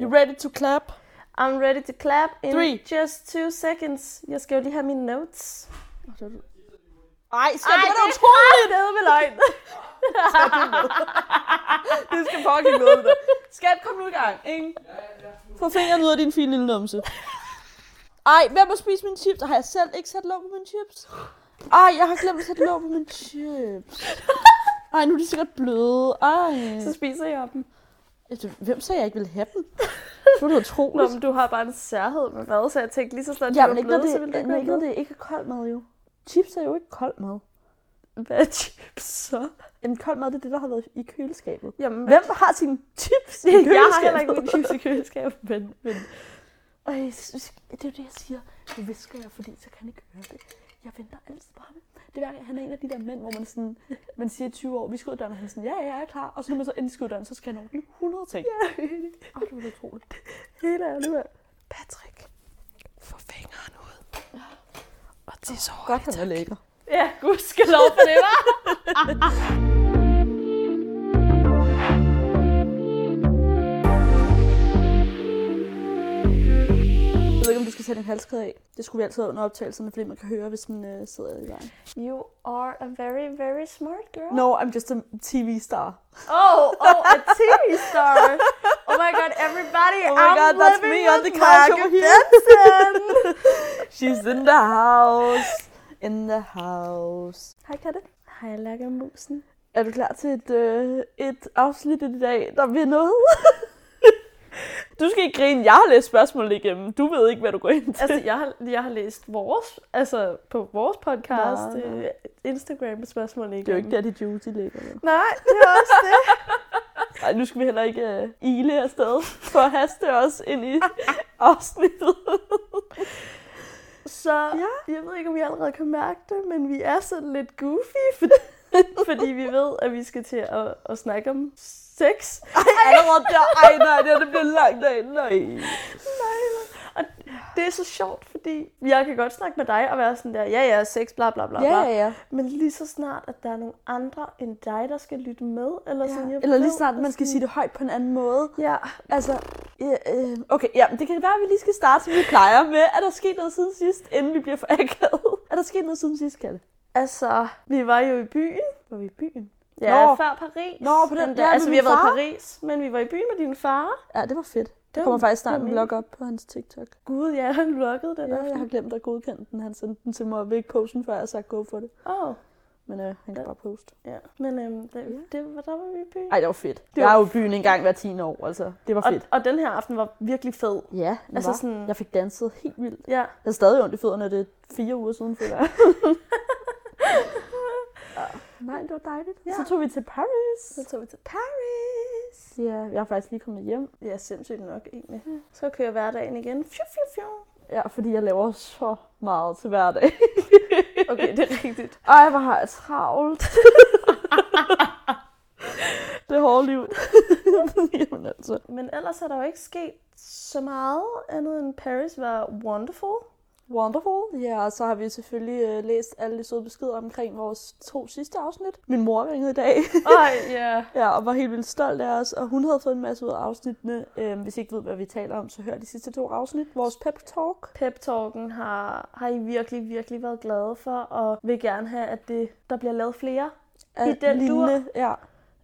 You ready to clap? I'm ready to clap in Three. just two seconds. Jeg skal jo lige have mine notes. Ej, skal Ej, det det er er utroligt! Det med løgn. Det skal fucking noget, det der. Skat, kom nu i gang, ikke? Få fingeren ud af din fine lille numse. Ej, hvem har spist mine chips? Har jeg selv ikke sat låg på mine chips? Ej, jeg har glemt at sætte låg på mine chips. Ej, nu er de sikkert bløde. Ej. Så spiser jeg dem. Altså, Hvem sagde, jeg ikke ville have dem? Det var det utroligt. Nå, men du har bare en særhed med mad, så jeg tænkte lige så snart, Ja, var men ikke når bløde, så det, ville du ikke ikke når det ikke er kold mad, jo. Chips er jo ikke kold mad. Hvad er chips så? En kold mad, det er det, der har været i køleskabet. Jamen, Hvem har sine chips i jeg køleskabet? har heller ikke mine chips i køleskabet, men, men Ej, det er jo det, jeg siger. Nu visker jeg, fordi så kan han ikke høre det. Jeg venter altid på ham. Det er han er en af de der mænd, hvor man, sådan, man siger i 20 år, vi skal ud af døren, og han er sådan, ja, ja, jeg er klar. Og så når man så endelig skal ud af døren, så skal han ordne 100 ting. ja, Åh, det var utroligt. helt ærligt, mand. Patrick, få fingeren ud. Og det er så Oh, Godt, han er lækker. Ja, gud skal lov for det, var. Sætte en halskæde af. Det skulle vi altid have under optagelserne, fordi man kan høre, hvis man øh, sidder i vejen. You are a very, very smart girl. No, I'm just a TV star. Oh, oh, a TV star. Oh my god, everybody, Oh my I'm God, that's me on the couch over here. She's in the house. In the house. Hej Katte. Hej, Lærke Musen. Er du klar til et, øh, et afsnit i dag, der vil noget? du skal ikke grine. Jeg har læst spørgsmålet igennem. Du ved ikke, hvad du går ind til. Altså, jeg har, jeg har læst vores, altså på vores podcast, Nå, nå. øh, Instagram-spørgsmål ikke. det er jo ikke der, de juicy ligger. Nej, det er også det. Nej, nu skal vi heller ikke uh, ile afsted for at haste os ind i afsnittet. Så Ja. jeg ved ikke, om I allerede kan mærke det, men vi er sådan lidt goofy, fordi, fordi vi ved, at vi skal til at, at snakke om sex. Ej, allerede der. Ej, nej, det, det bliver langt af. Nej. Nej, og det er så sjovt, fordi jeg kan godt snakke med dig og være sådan der, ja ja, sex, bla bla bla. Ja, ja, ja. Men lige så snart, at der er nogle andre end dig, der skal lytte med, eller sådan, ja. jeg Eller lige snart, at man skal sådan- sige det højt på en anden måde. Ja, Altså, øh, okay, ja, men det kan være, at vi lige skal starte, som vi plejer med. Er der sket noget siden sidst, inden vi bliver for akavet? Er der sket noget siden sidst, Kalle? altså, vi var jo i byen. Var vi i byen? Ja, Nå. før Paris. Nå, på den- Men ja, der, altså, vi har været i. Paris, men vi var i byen med din far. Ja, det var fedt. Der Det kommer faktisk snart det en vlog op på hans TikTok. Gud, ja, han lukkede den Ja, aften. jeg har glemt at godkende den. Han sendte den til mig og vil ikke poste den, før jeg har sagt go for det. Åh, oh, Men øh, han kan bare poste. ja. Men øhm, det, det, var, der var vi i byen. Ej, det var fedt. Det jeg var er jo i byen en gang hver 10 år, altså. Det var og, fedt. og den her aften var virkelig fed. Ja, det altså var. sådan- Jeg fik danset helt vildt. Ja, Jeg har stadig ondt i fødderne, og det er fire uger siden, føler jeg. Nej, det var dejligt. Ja. Så tog vi til Paris. så tog vi til Paris. Ja, jeg er faktisk lige kommet hjem. Ja, sindssygt nok egentlig. Så kører hverdagen igen. Fju, fju, fju. Ja, fordi jeg laver så meget til hverdag. Okay, det er rigtigt. Ej, hvor har jeg travlt. det hårde liv. Jamen altså. Men ellers er der jo ikke sket så meget andet end Paris var wonderful. Wonderful. Ja, og så har vi selvfølgelig øh, læst alle de søde beskeder omkring vores to sidste afsnit. Min mor ringede i dag. Ej, ja. Ja, og var helt vildt stolt af os, og hun havde fået en masse ud af afsnittene. Øhm, hvis I ikke ved, hvad vi taler om, så hør de sidste to afsnit. Vores pep talk. Pep-talken har, har I virkelig, virkelig været glade for, og vil gerne have, at det, der bliver lavet flere. af I den lignende, Ja,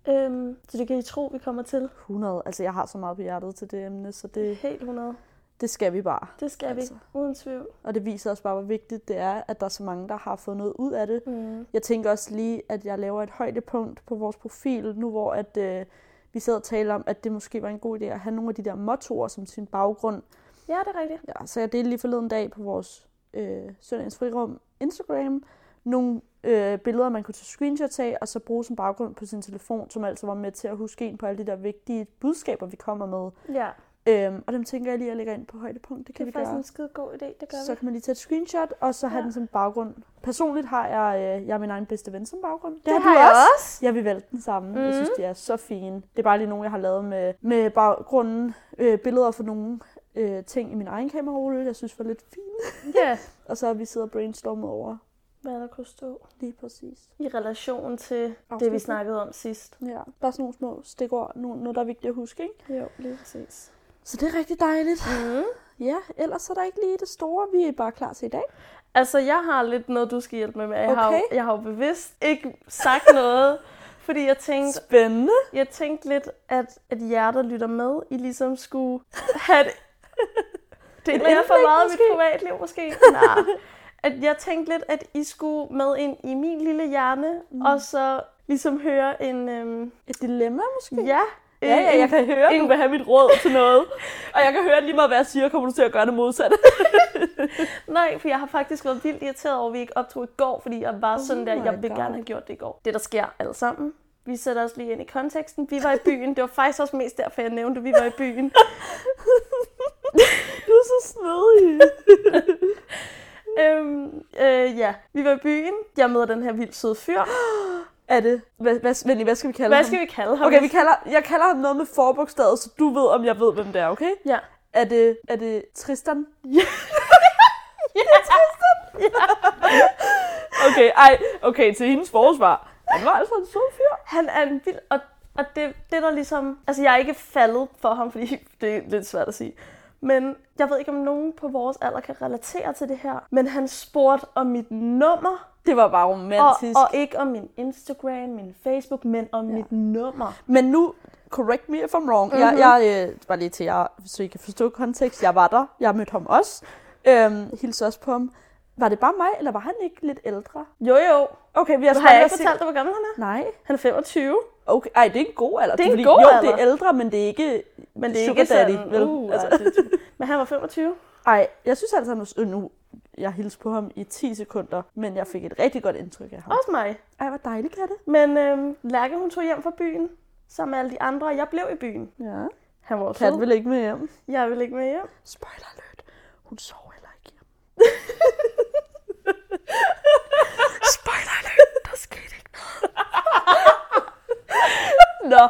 Øhm, så det kan I tro, vi kommer til. 100. Altså, jeg har så meget på hjertet til det emne, så det, Helt 100. det skal vi bare. Det skal Altså. vi, uden tvivl. Og det viser også bare, hvor vigtigt det er, at der er så mange, der har fået noget ud af det. Mm. Jeg tænker også lige, at jeg laver et højdepunkt på vores profil, nu hvor at, øh, vi sad og talte om, at det måske var en god idé at have nogle af de der mottoer som sin baggrund. Ja, det er rigtigt. Ja, så jeg delte lige forleden dag på vores øh, Søndagens Frirum Instagram nogle øh, billeder, man kunne tage screenshots af, og så bruge som baggrund på sin telefon, som altså var med til at huske en på alle de der vigtige budskaber, vi kommer med. Ja, Øhm, og dem tænker jeg lige at lægge ind på højdepunkt. Det kan det er vi faktisk gøre. en skide god idé, det gør Så vi. kan man lige tage et screenshot, og så have Ja. den som baggrund. Personligt har jeg, øh, jeg er min egen bedste ven som baggrund. Det, har jeg også. Jeg vil vælge den samme. Mm. Jeg Mhm. synes, de er så fine. Det er bare lige nogle, jeg har lavet med, med baggrunden. Øh, billeder for nogle øh, ting i min egen kamerarulle, jeg synes var lidt fine. Ja, Og så har vi siddet og brainstormet over hvad der kunne stå. lige præcis. I relation til det, vi Afsnittet. snakkede om sidst. Ja, bare sådan nogle små stikord. Nogle, noget, der er vigtigt at huske, ikke? Jo, lige præcis. Så det er rigtig dejligt. Mm. Ja, ellers er der ikke lige det store, vi er bare klar til i dag. Altså, jeg har lidt noget, du skal hjælpe mig med. Jeg, har, jo, Okay. jeg har jo bevidst ikke sagt noget, fordi jeg tænkte, Spændende. jeg tænkte lidt, at, at jer, der lytter med, I ligesom skulle have det. Det er lidt for meget måske? mit privatliv, måske. Nej. At jeg tænkte lidt, at I skulle med ind i min lille hjerne, mm. og så ligesom høre en... Øhm, Et dilemma måske? ja, Ja, ja, jeg kan høre, at du vil have mit råd til noget. Og jeg kan høre, at lige meget hvad jeg siger, kommer du til at gøre det modsatte. Nej, for jeg har faktisk været vildt irriteret over, at vi ikke optog i går, fordi jeg var sådan der, jeg vil God. gerne have gjort det i går. Det, der sker alle sammen. Vi sætter os lige ind i konteksten. Vi var i byen. Det var faktisk også mest derfor, jeg nævnte, at vi var i byen. Du er så snedig. øhm, øh, ja, vi var i byen. Jeg møder den her vildt søde fyr. Er det? Hvad, hvad, Venlig, hvad skal vi kalde Hvad ham? skal vi kalde ham? Okay, vi kalder, jeg kalder ham noget med forbogstavet, så du ved, om jeg ved, hvem det er, okay? Ja. Er det, er det Tristan? Okay, ej, okay, til hendes forsvar. Han var altså en sød fyr. Han er en vild... Og, og det, det der ligesom... Altså, jeg er ikke faldet for ham, fordi det er lidt svært at sige. Men jeg ved ikke, om nogen på vores alder kan relatere til det her. Men han spurgte om mit nummer. Det var bare Og, romantisk. og ikke om min Instagram, min Facebook, men om ja. mit nummer. Men nu, correct me if I'm wrong. Mm-hmm. Mhm. Jeg, jeg øh, bare lige til jer, så I kan forstå kontekst. Jeg var der. Jeg mødte ham også. Øhm, hilste også på ham. Var det bare mig, eller var han ikke lidt ældre? Jo, jo. Okay, vi har Har jeg ikke fortalt dig, hvor gammel han er? Nej. Han er 25. Okay, ej, det er en god alder. Det er en fordi, god jo, alder. det er ældre, men det er ikke Men det er sugar ikke daddy, sådan... vel? Uh, altså. det, men han var 25. Ej, jeg synes altså, var øh, nu, jeg hilste på ham i 10 sekunder, men jeg fik et rigtig godt indtryk af ham. Også mig. Ej, hvor dejligt, Katte. Men øhm, Lærke, hun tog hjem fra byen. Sammen med alle de andre, og jeg blev i byen. Ja. Han var også Kat sød. vil ikke med hjem. Jeg vil ikke med hjem. Spoiler alert. Hun sov heller ikke hjem. Spoiler. Der skete ikke Nå.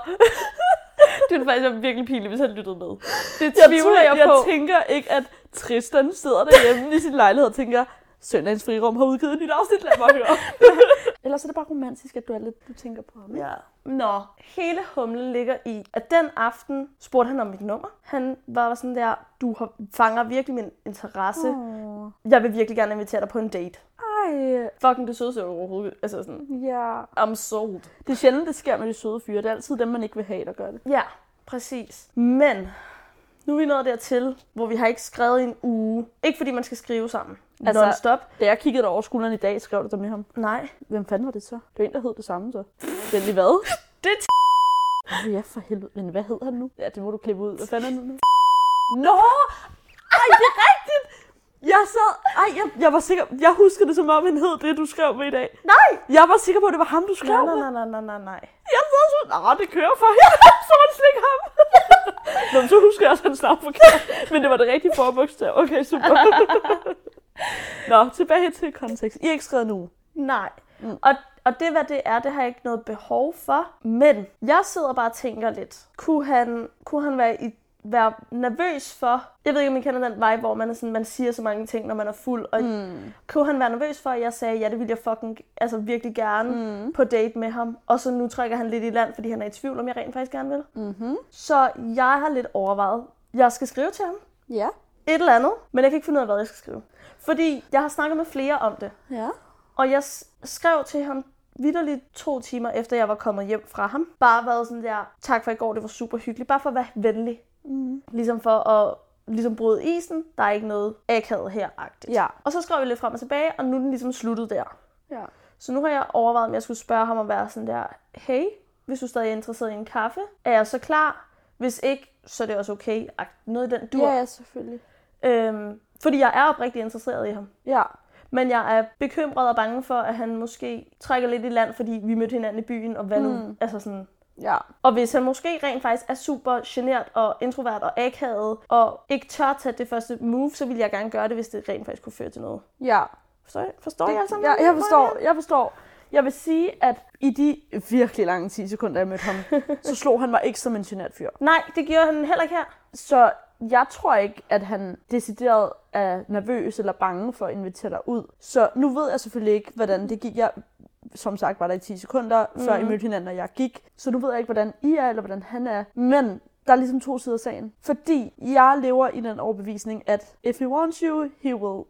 det ville faktisk være virkelig pinligt, hvis han lyttede med. Det Jeg, tvivler tror, jeg, jeg på. tænker ikke, at Tristan sidder derhjemme i sin lejlighed og tænker, Søndagens Frirum har udgivet et nyt afsnit, lad mig høre. Ellers er det bare romantisk, at du er lidt, du tænker på ham. Ja. Nå, hele humlen ligger i, at den aften spurgte han om mit nummer. Han var sådan der, du fanger virkelig min interesse. Jeg vil virkelig gerne invitere dig på en date. Ej, Fucking det sødeste overhovedet. Altså sådan, ja. I'm sold. Det er sjældent, det sker med de søde fyre. Det er altid dem, man ikke vil have, der gør det. Ja, præcis. Men nu er vi nået dertil, hvor vi har ikke skrevet i en uge. Ikke fordi man skal skrive sammen. Altså- Non-stop. Da jeg kiggede over skulderen i dag, skrev du der med ham. Nej. Hvem fanden var det så? Det var en, der hed det samme så. Venlig hvad? Det Åh, ja, for helvede. Men hvad hedder han nu? Ja, det må du klippe ud. Hvad fanden er han nu? Nå! Ej, det er rigtigt! Jeg sad... Ej, jeg, jeg var sikker... Jeg husker det som om, han hed det, du skrev med i dag. Nej! Jeg var sikker på, at det var ham, du skrev Nej, nej, nej, nej, nej, nej. Jeg sad sådan... Nå, det kører for hende. så var det slet ikke ham. Nå, så husker jeg også hans navn forkert. Men det var det rigtige forbogstav. Okay, super. Nå, tilbage til kontekst. I har ikke skrevet nu. Nej. Mm. Og, og det, hvad det er, det har jeg ikke noget behov for. Men jeg sidder bare og tænker lidt. Kunne han, kunne han være, i, være nervøs for... Jeg ved ikke, om I kender den vej, hvor man, er sådan, man siger så mange ting, når man er fuld. Og Mm. kunne han være nervøs for, at jeg sagde, ja, det ville jeg fucking, altså virkelig gerne Mm. på date med ham. Og så nu trækker han lidt i land, fordi han er i tvivl, om jeg rent faktisk gerne vil. Mm-hmm. Så jeg har lidt overvejet, jeg skal skrive til ham. Ja. Et eller andet, men jeg kan ikke finde ud af, hvad jeg skal skrive. Fordi jeg har snakket med flere om det. Ja. Og jeg skrev til ham vidderligt to timer efter jeg var kommet hjem fra ham. Bare været sådan der, tak for i går, det var super hyggeligt. Bare for at være venlig. Mm. Ligesom for at ligesom bryde isen. Der er ikke noget akavet her-agtigt. Ja. Og så skrev vi lidt frem og tilbage, og nu er den ligesom sluttet der. Ja. Så nu har jeg overvejet, om jeg skulle spørge ham at være sådan der, hey, hvis du stadig er interesseret i en kaffe, er jeg så klar? Hvis ikke, så er det også okay. Noget i den dur. Ja, ja, selvfølgelig. Øhm, fordi jeg er oprigtigt interesseret i ham. Ja. Men jeg er bekymret og bange for, at han måske trækker lidt i land, fordi vi mødte hinanden i byen, og hvad nu? Mm. Altså sådan. Ja. Og hvis han måske rent faktisk er super genert og introvert og akavet, og ikke tør tage det første move, så vil jeg gerne gøre det, hvis det rent faktisk kunne føre til noget. Ja. Forstår I? Forstår I altså? Ja, jeg forstår, jeg forstår. Jeg vil sige, at i de virkelig lange 10 sekunder, jeg mødte ham, så slog han mig ikke som en genert fyr. Nej, det gjorde han heller ikke her. Så jeg tror ikke, at han decideret er nervøs eller bange for at invitere dig ud. Så nu ved jeg selvfølgelig ikke, hvordan det gik. Jeg, som sagt, var der i 10 sekunder, mm. før I Mhm. mødte hinanden, og jeg gik. Så nu ved jeg ikke, hvordan I er, eller hvordan han er. Men der er ligesom to sider af sagen. Fordi jeg lever i den overbevisning, at if he wants you, he will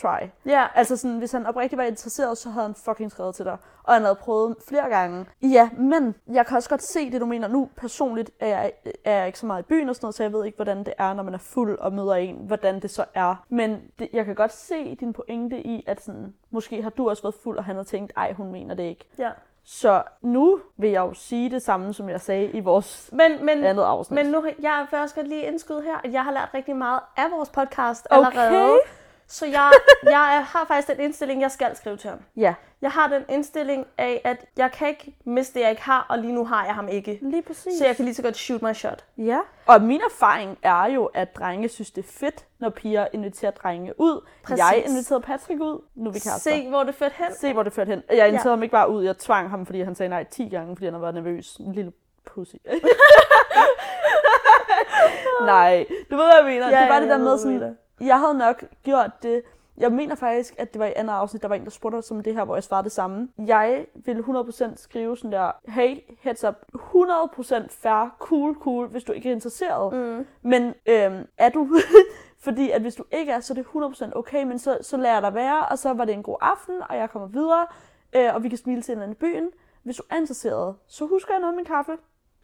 try. Ja, Altså sådan, hvis han oprigtigt var interesseret, så havde han fucking skrevet til dig. Og han havde prøvet flere gange. Ja, men jeg kan også godt se det, du mener. Nu personligt er jeg, er jeg ikke så meget i byen og sådan noget, så jeg ved ikke, hvordan det er, når man er fuld og møder en, hvordan det så er. Men det, jeg kan godt se din pointe i, at sådan, måske har du også været fuld, og han har tænkt, ej, hun mener det ikke. ja. Så nu vil jeg jo sige det samme, som jeg sagde i vores Men, men, andet afsnit. men nu, jeg vil også godt lige indskyde her, at jeg har lært rigtig meget af vores podcast Okay. Så jeg, jeg har faktisk den indstilling, jeg skal skrive til ham. Ja, Jeg har den indstilling af, at jeg kan ikke miste det, jeg ikke har, og lige nu har jeg ham ikke. lige præcis. Så jeg kan lige så godt shoot my shot. Ja, og min erfaring er jo, at drenge synes, det er fedt, når piger inviterer drenge ud. Præcis. Jeg inviterede Patrick ud, nu er vi kærester. Se, hvor det ført hen. Se, hvor det førte hen. Jeg inviterede ja. ham ikke bare ud, jeg tvang ham, fordi han sagde nej 10 gange, fordi han været nervøs. En lille pussy. nej, du ved, hvad jeg mener. Ja, det var ja, det der med sådan, jeg havde nok gjort det, jeg mener faktisk, at det var i andet afsnit, der var en, der spurgte os om det her, hvor jeg svarede det samme. Jeg ville 100% skrive sådan der, hey, heads up, 100% fair, cool, cool, hvis du ikke er interesseret. Mm. Men øhm, er du... Fordi at hvis du ikke er, så er det 100% okay, men så, så lader jeg dig være, og så var det en god aften, og jeg kommer videre, øh, og vi kan smile til hinanden i byen. Hvis du er interesseret, så husker jeg noget af min kaffe.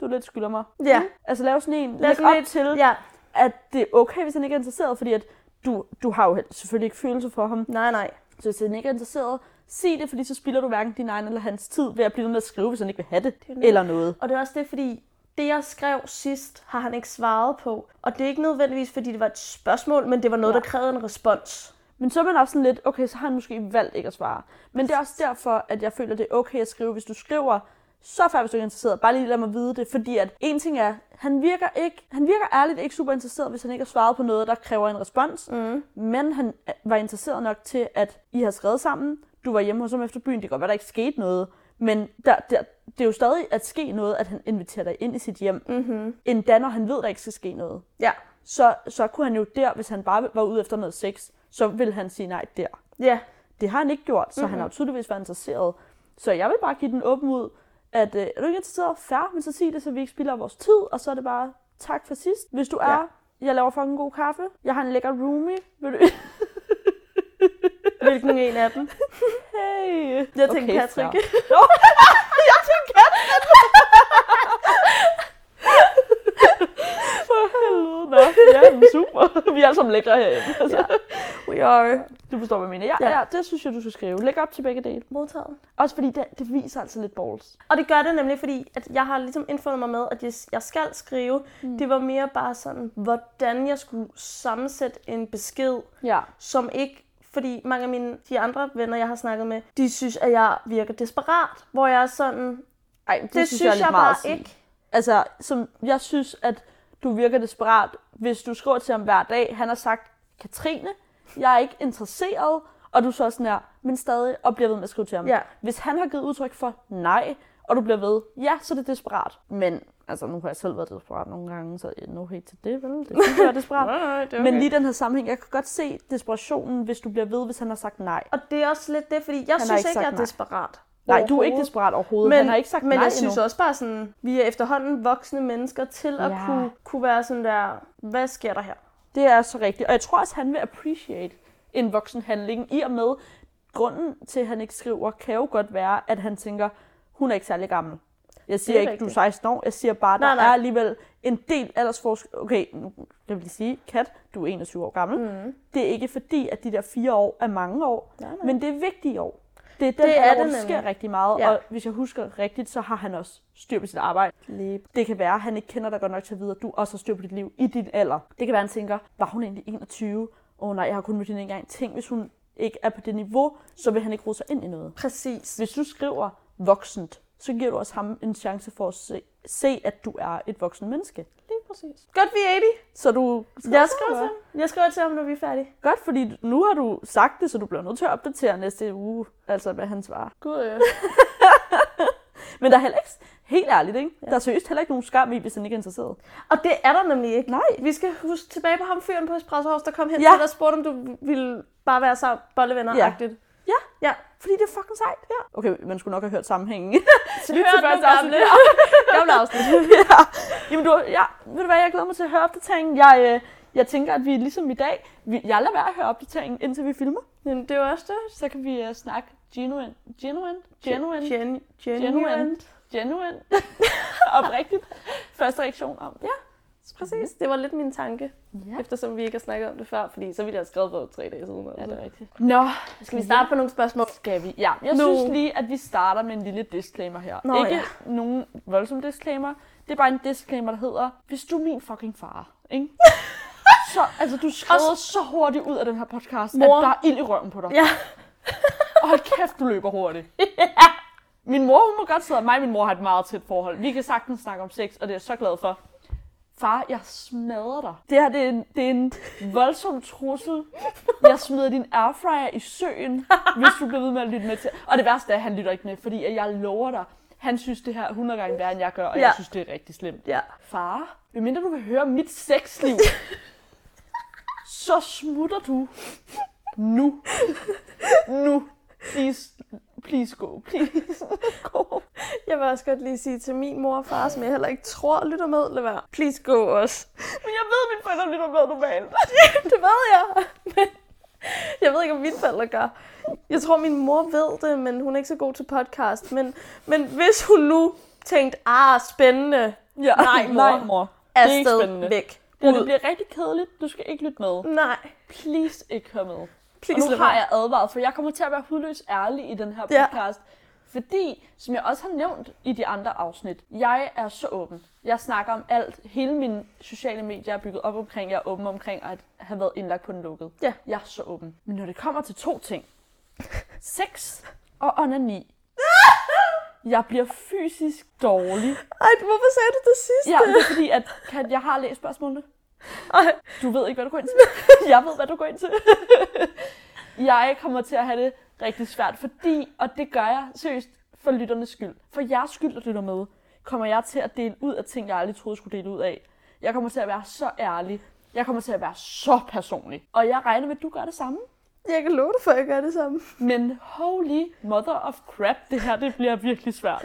Du lidt skylder mig. Ja. Mm? Altså lav sådan en, læg op lidt- til, Ja, at det er okay, hvis han ikke er interesseret, fordi at du, du har jo selvfølgelig ikke følelser for ham. nej, nej. Så hvis han ikke er interesseret, sig det, fordi så spilder du hverken din egen eller hans tid ved at blive ved med at skrive, hvis han ikke vil have det, det. eller noget. Og det er også det, fordi det, jeg skrev sidst, har han ikke svaret på. Og det er ikke nødvendigvis, fordi det var et spørgsmål, men det var noget, Ja. der krævede en respons. Men så er man også sådan lidt, okay, så har han måske valgt ikke at svare. Men det er også derfor, at jeg føler, det er okay at skrive, hvis du skriver, så færdig, hvis du ikke er interesseret. Bare lige lad mig vide det, fordi at en ting er, han virker, ikke, han virker ærligt ikke super interesseret, hvis han ikke har svaret på noget, der kræver en respons. Mm. Men han var interesseret nok til, at I har skrevet sammen. Du var hjemme hos ham efter byen. Det kan godt være, der ikke skete noget. Men der, der, det er jo stadig at ske noget, at han inviterer dig ind i sit hjem. Mm-hmm. Endda når han ved, der ikke skal ske noget. Ja. Så, så kunne han jo der, hvis han bare var ude efter noget sex, så ville han sige nej der. Ja. Det har han ikke gjort, så mm-hmm. han har jo tydeligvis været interesseret. Så jeg vil bare give den åben ud, at øh, er du ikke interesseret, fair, men så sig det, så vi ikke spilder vores tid, og så er det bare tak for sidst. Hvis du er, Ja. jeg laver fucking god kaffe, jeg har en lækker roomie, vil du... Hvilken en af dem? hey. Jeg tænkte Patrick. fair. jeg tænkte Patrick. For helvede, nå. Ja, super. Vi er alle sammen lækre herinde. Altså. Ja. We are Du forstår, hvad jeg mener. Ja, Ja. ja. det synes jeg, du skal skrive. Læg op til begge dele. modtaget. Også fordi det, det viser altså lidt balls. Og det gør det nemlig, fordi at jeg har ligesom indfundet mig med, at jeg, jeg skal skrive. Mm. Det var mere bare sådan, hvordan jeg skulle sammensætte en besked, Ja. som ikke... Fordi mange af mine, de andre venner, jeg har snakket med, de synes, at jeg virker desperat. Hvor jeg er sådan, Ej, det, det, synes, synes jeg, jeg bare ikke. Altså, som, jeg synes, at du virker desperat, hvis du skriver til ham hver dag. Han har sagt, Katrine, jeg er ikke interesseret. Og du så sådan her, men stadig, og bliver ved med at skrive til ham. Ja. Hvis han har givet udtryk for nej, og du bliver ved, ja, så er det desperat. Men, altså, nu har jeg selv været desperat nogle gange, så no hate til det, vel? Det jeg er desperat. nej, det Men lige den her sammenhæng, jeg kan godt se desperationen, hvis du bliver ved, hvis han har sagt nej. Og det er også lidt det, fordi jeg har synes ikke ikke, jeg er nej. desperat. Nej, du er ikke desperat overhovedet. Men, han har ikke sagt men nej jeg synes endnu. også bare sådan, vi er efterhånden voksne mennesker til at Ja. kunne, kunne være sådan der, hvad sker der her? Det er så rigtigt. Og jeg tror også, han vil appreciate en voksen handling, i og med, grunden til, at han ikke skriver, kan jo godt være, at han tænker, hun er ikke særlig gammel. Jeg siger Det er ikke, rigtigt. du er 16 år. Jeg siger bare, der Nej, nej. er alligevel en del aldersforskel. Okay, nu jeg vil sige, Kat, du er 21 år gammel. Mm. Det er ikke fordi, at de der fire år er mange år, Nej, nej. men det er vigtige år. Det er den Det er alder, hvor det der sker rigtig meget, Ja. og hvis jeg husker rigtigt, så har han også styr på sit arbejde. Lige. Det kan være, at han ikke kender dig godt nok til at vide, at du også har styr på dit liv i din alder. Det kan være, at han tænker, var hun egentlig 21? Åh oh, nej, jeg har kun mødt hende en gang. Tænk, hvis hun ikke er på det niveau, så vil han ikke rode sig ind i noget. Præcis. Hvis du skriver voksent, så giver du også ham en chance for at se, se at du er et voksen menneske. Præcis. Godt, vi er 80. Så du Jeg skriver til ham. Jeg skriver til ham, når vi er færdige. Godt, fordi nu har du sagt det, så du bliver nødt til at opdatere næste uge, altså hvad han svarer. Gud, ja. Men der er heller ikke, helt ærligt, ikke? Ja. der er seriøst heller ikke nogen skam i, hvis han ikke er interesseret. Og det er der nemlig ikke. Nej. Vi skal huske tilbage på ham fyren på Espresso House, der kom hen Ja. til dig og spurgte, om du ville bare være sammen bollevenner agtigt Ja, Ja. Fordi det er fucking sejt. Ja. Okay, man skulle nok have hørt sammenhængen. Så Lyt til første afsnit. gamle afsnit. ja. Jamen, du, ja, ved du hvad, jeg glæder mig til at høre opdateringen. Jeg, øh, jeg tænker, at vi ligesom i dag, vi, jeg lader være at høre opdateringen, indtil vi filmer. Men det er jo også det. Så kan vi uh, snakke genuine, genuine, genuine, Gen, genuine. genuine, genuine, oprigtigt. Første reaktion om. Ja, Præcis, det var lidt min tanke, ja. eftersom vi ikke har snakket om det før, fordi så ville jeg have skrevet for tre dage siden. Ja, Altså. det er rigtigt. Nå, Skal vi starte på nogle spørgsmål? skal vi? Ja, jeg Nu. synes lige, at vi starter med en lille disclaimer her. Nå, Ikke ja. nogen voldsom disclaimer. Det er bare en disclaimer, der hedder, hvis du er min fucking far, ikke? Så, altså, du skrider så hurtigt ud af den her podcast, Mor. at der er ild i røven på dig. Ja. Og hold kæft, du løber hurtigt. Min mor, hun må godt sidde, mig og min mor har et meget tæt forhold. Vi kan sagtens snakke om sex, og det er jeg så glad for. Far, jeg smadrer dig. Det her, det er en, det er en voldsom trussel. Jeg smider din airfryer i søen, hvis du bliver ved med at lytte med til. Og det værste er, at han lytter ikke med, fordi jeg lover dig, han synes det her er 100 gange værre, end jeg gør, og Ja. jeg synes, det er rigtig slemt. Ja. Far, medmindre du vil høre mit sexliv, så smutter du nu. Nu. Please, please go, please go. Jeg vil også godt lige sige til min mor og far, som jeg heller ikke tror lytter med, lad være. Please go også. Men jeg ved, at mine forældre lytter med normalt. det ved jeg. Men jeg ved ikke, om mine forældre gør. Jeg tror, min mor ved det, men hun er ikke så god til podcast. Men, men hvis hun nu tænkte, ah, spændende, Ja. Nej, mor. Nej, mor. Det er ikke spændende. væk. Ja, det bliver rigtig kedeligt. Du skal ikke lytte med. Nej, Please ikke høre med. Please og nu har jeg advaret, for jeg kommer til at være hudløs ærlig i den her Ja. podcast. Fordi, som jeg også har nævnt i de andre afsnit, jeg er så åben. Jeg snakker om alt. Hele mine sociale medier er bygget op omkring, jeg er åben omkring at have været indlagt på den lukket. Ja. Jeg er så åben. Men når det kommer til to ting, sex og onani, jeg bliver fysisk dårlig. Ej, hvorfor sagde du det sidste? Ja, det er fordi, at Kat, jeg har læst spørgsmålene. Du ved ikke, hvad du går ind til. Jeg ved, hvad du går ind til. Jeg kommer til at have det rigtig svært, fordi, og det gør jeg seriøst for lytternes skyld, for jeres skyld, der lytter med, kommer jeg til at dele ud af ting, jeg aldrig troede, jeg skulle dele ud af. Jeg kommer til at være så ærlig. Jeg kommer til at være så personlig. Og jeg regner med, at du gør det samme. jeg kan love dig for, at jeg gør det samme. Men holy mother of crap, det her det bliver virkelig svært.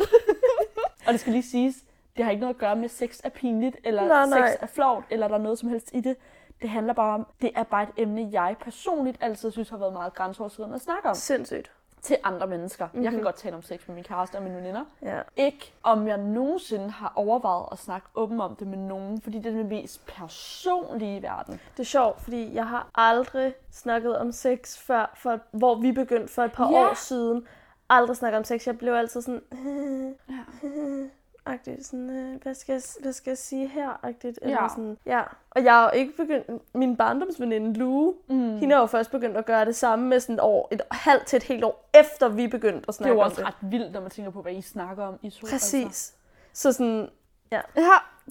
og det skal lige siges, det har ikke noget at gøre med, at sex er pinligt, eller Nej, nej. sex er flovt, eller der er noget som helst i det. Det handler bare om, det er bare et emne, jeg personligt altid synes har været meget grænseoverskridende at snakke om Sindssygt. til andre mennesker. Mm-hmm. Jeg kan godt tale om sex med min kæreste og mine veninder. Ja. Ikke om jeg nogensinde har overvejet at snakke åben om det med nogen, fordi det er det mest personlige i verden. Det er sjovt, fordi jeg har aldrig snakket om sex før, for, hvor vi begyndte for et par Ja. år siden. Aldrig snakket om sex. Jeg blev altid sådan... agtigt, sådan, øh, hvad, skal jeg, hvad skal jeg sige her? Agtigt, eller Ja. sådan, ja. Og jeg har jo ikke begyndt, min barndomsveninde Lue, mm. hende har jo først begyndt at gøre det samme med sådan et år, et halvt til et helt år, efter vi begyndte at Det er snakke jo om også det. ret vildt, når man tænker på, hvad I snakker om i to. Altså. Præcis. Så sådan, ja. Ja,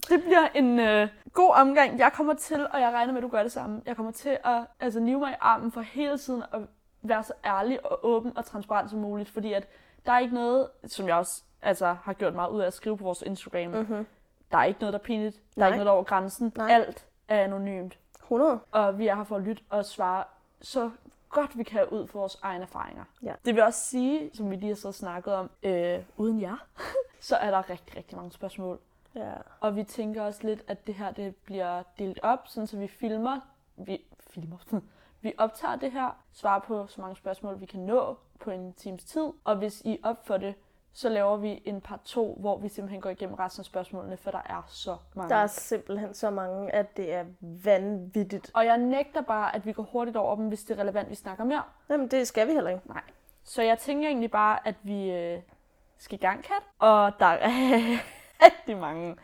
det bliver en øh, god omgang. Jeg kommer til, og jeg regner med, at du gør det samme. Jeg kommer til at altså, nive mig i armen for hele tiden at være så ærlig og åben og transparent som muligt, fordi at der er ikke noget, som jeg også altså, har gjort meget ud af at skrive på vores Instagram. Mm-hmm. Der er ikke noget, der er pinligt. Der Nej. er ikke noget, der er over grænsen. Nej. Alt er anonymt. 100. Og vi er her for at lytte og svare så godt vi kan ud for vores egne erfaringer. Ja. Det vil også sige, som vi lige har så snakket om, øh, uden jer, så er der rigtig, rigtig mange spørgsmål. Ja. Og vi tænker også lidt, at det her det bliver delt op, sådan så vi filmer, vi filmer, vi optager det her, svarer på så mange spørgsmål, vi kan nå på en times tid. Og hvis I op for det, så laver vi en part 2, hvor vi simpelthen går igennem resten af spørgsmålene, for der er så mange. Der er simpelthen så mange, at det er vanvittigt. Og jeg nægter bare, at vi går hurtigt over dem, hvis det er relevant, vi snakker mere. Jamen, det skal vi heller ikke. Nej. Så jeg tænker egentlig bare, at vi øh, skal i gang, Kat. Og der er rigtig mange.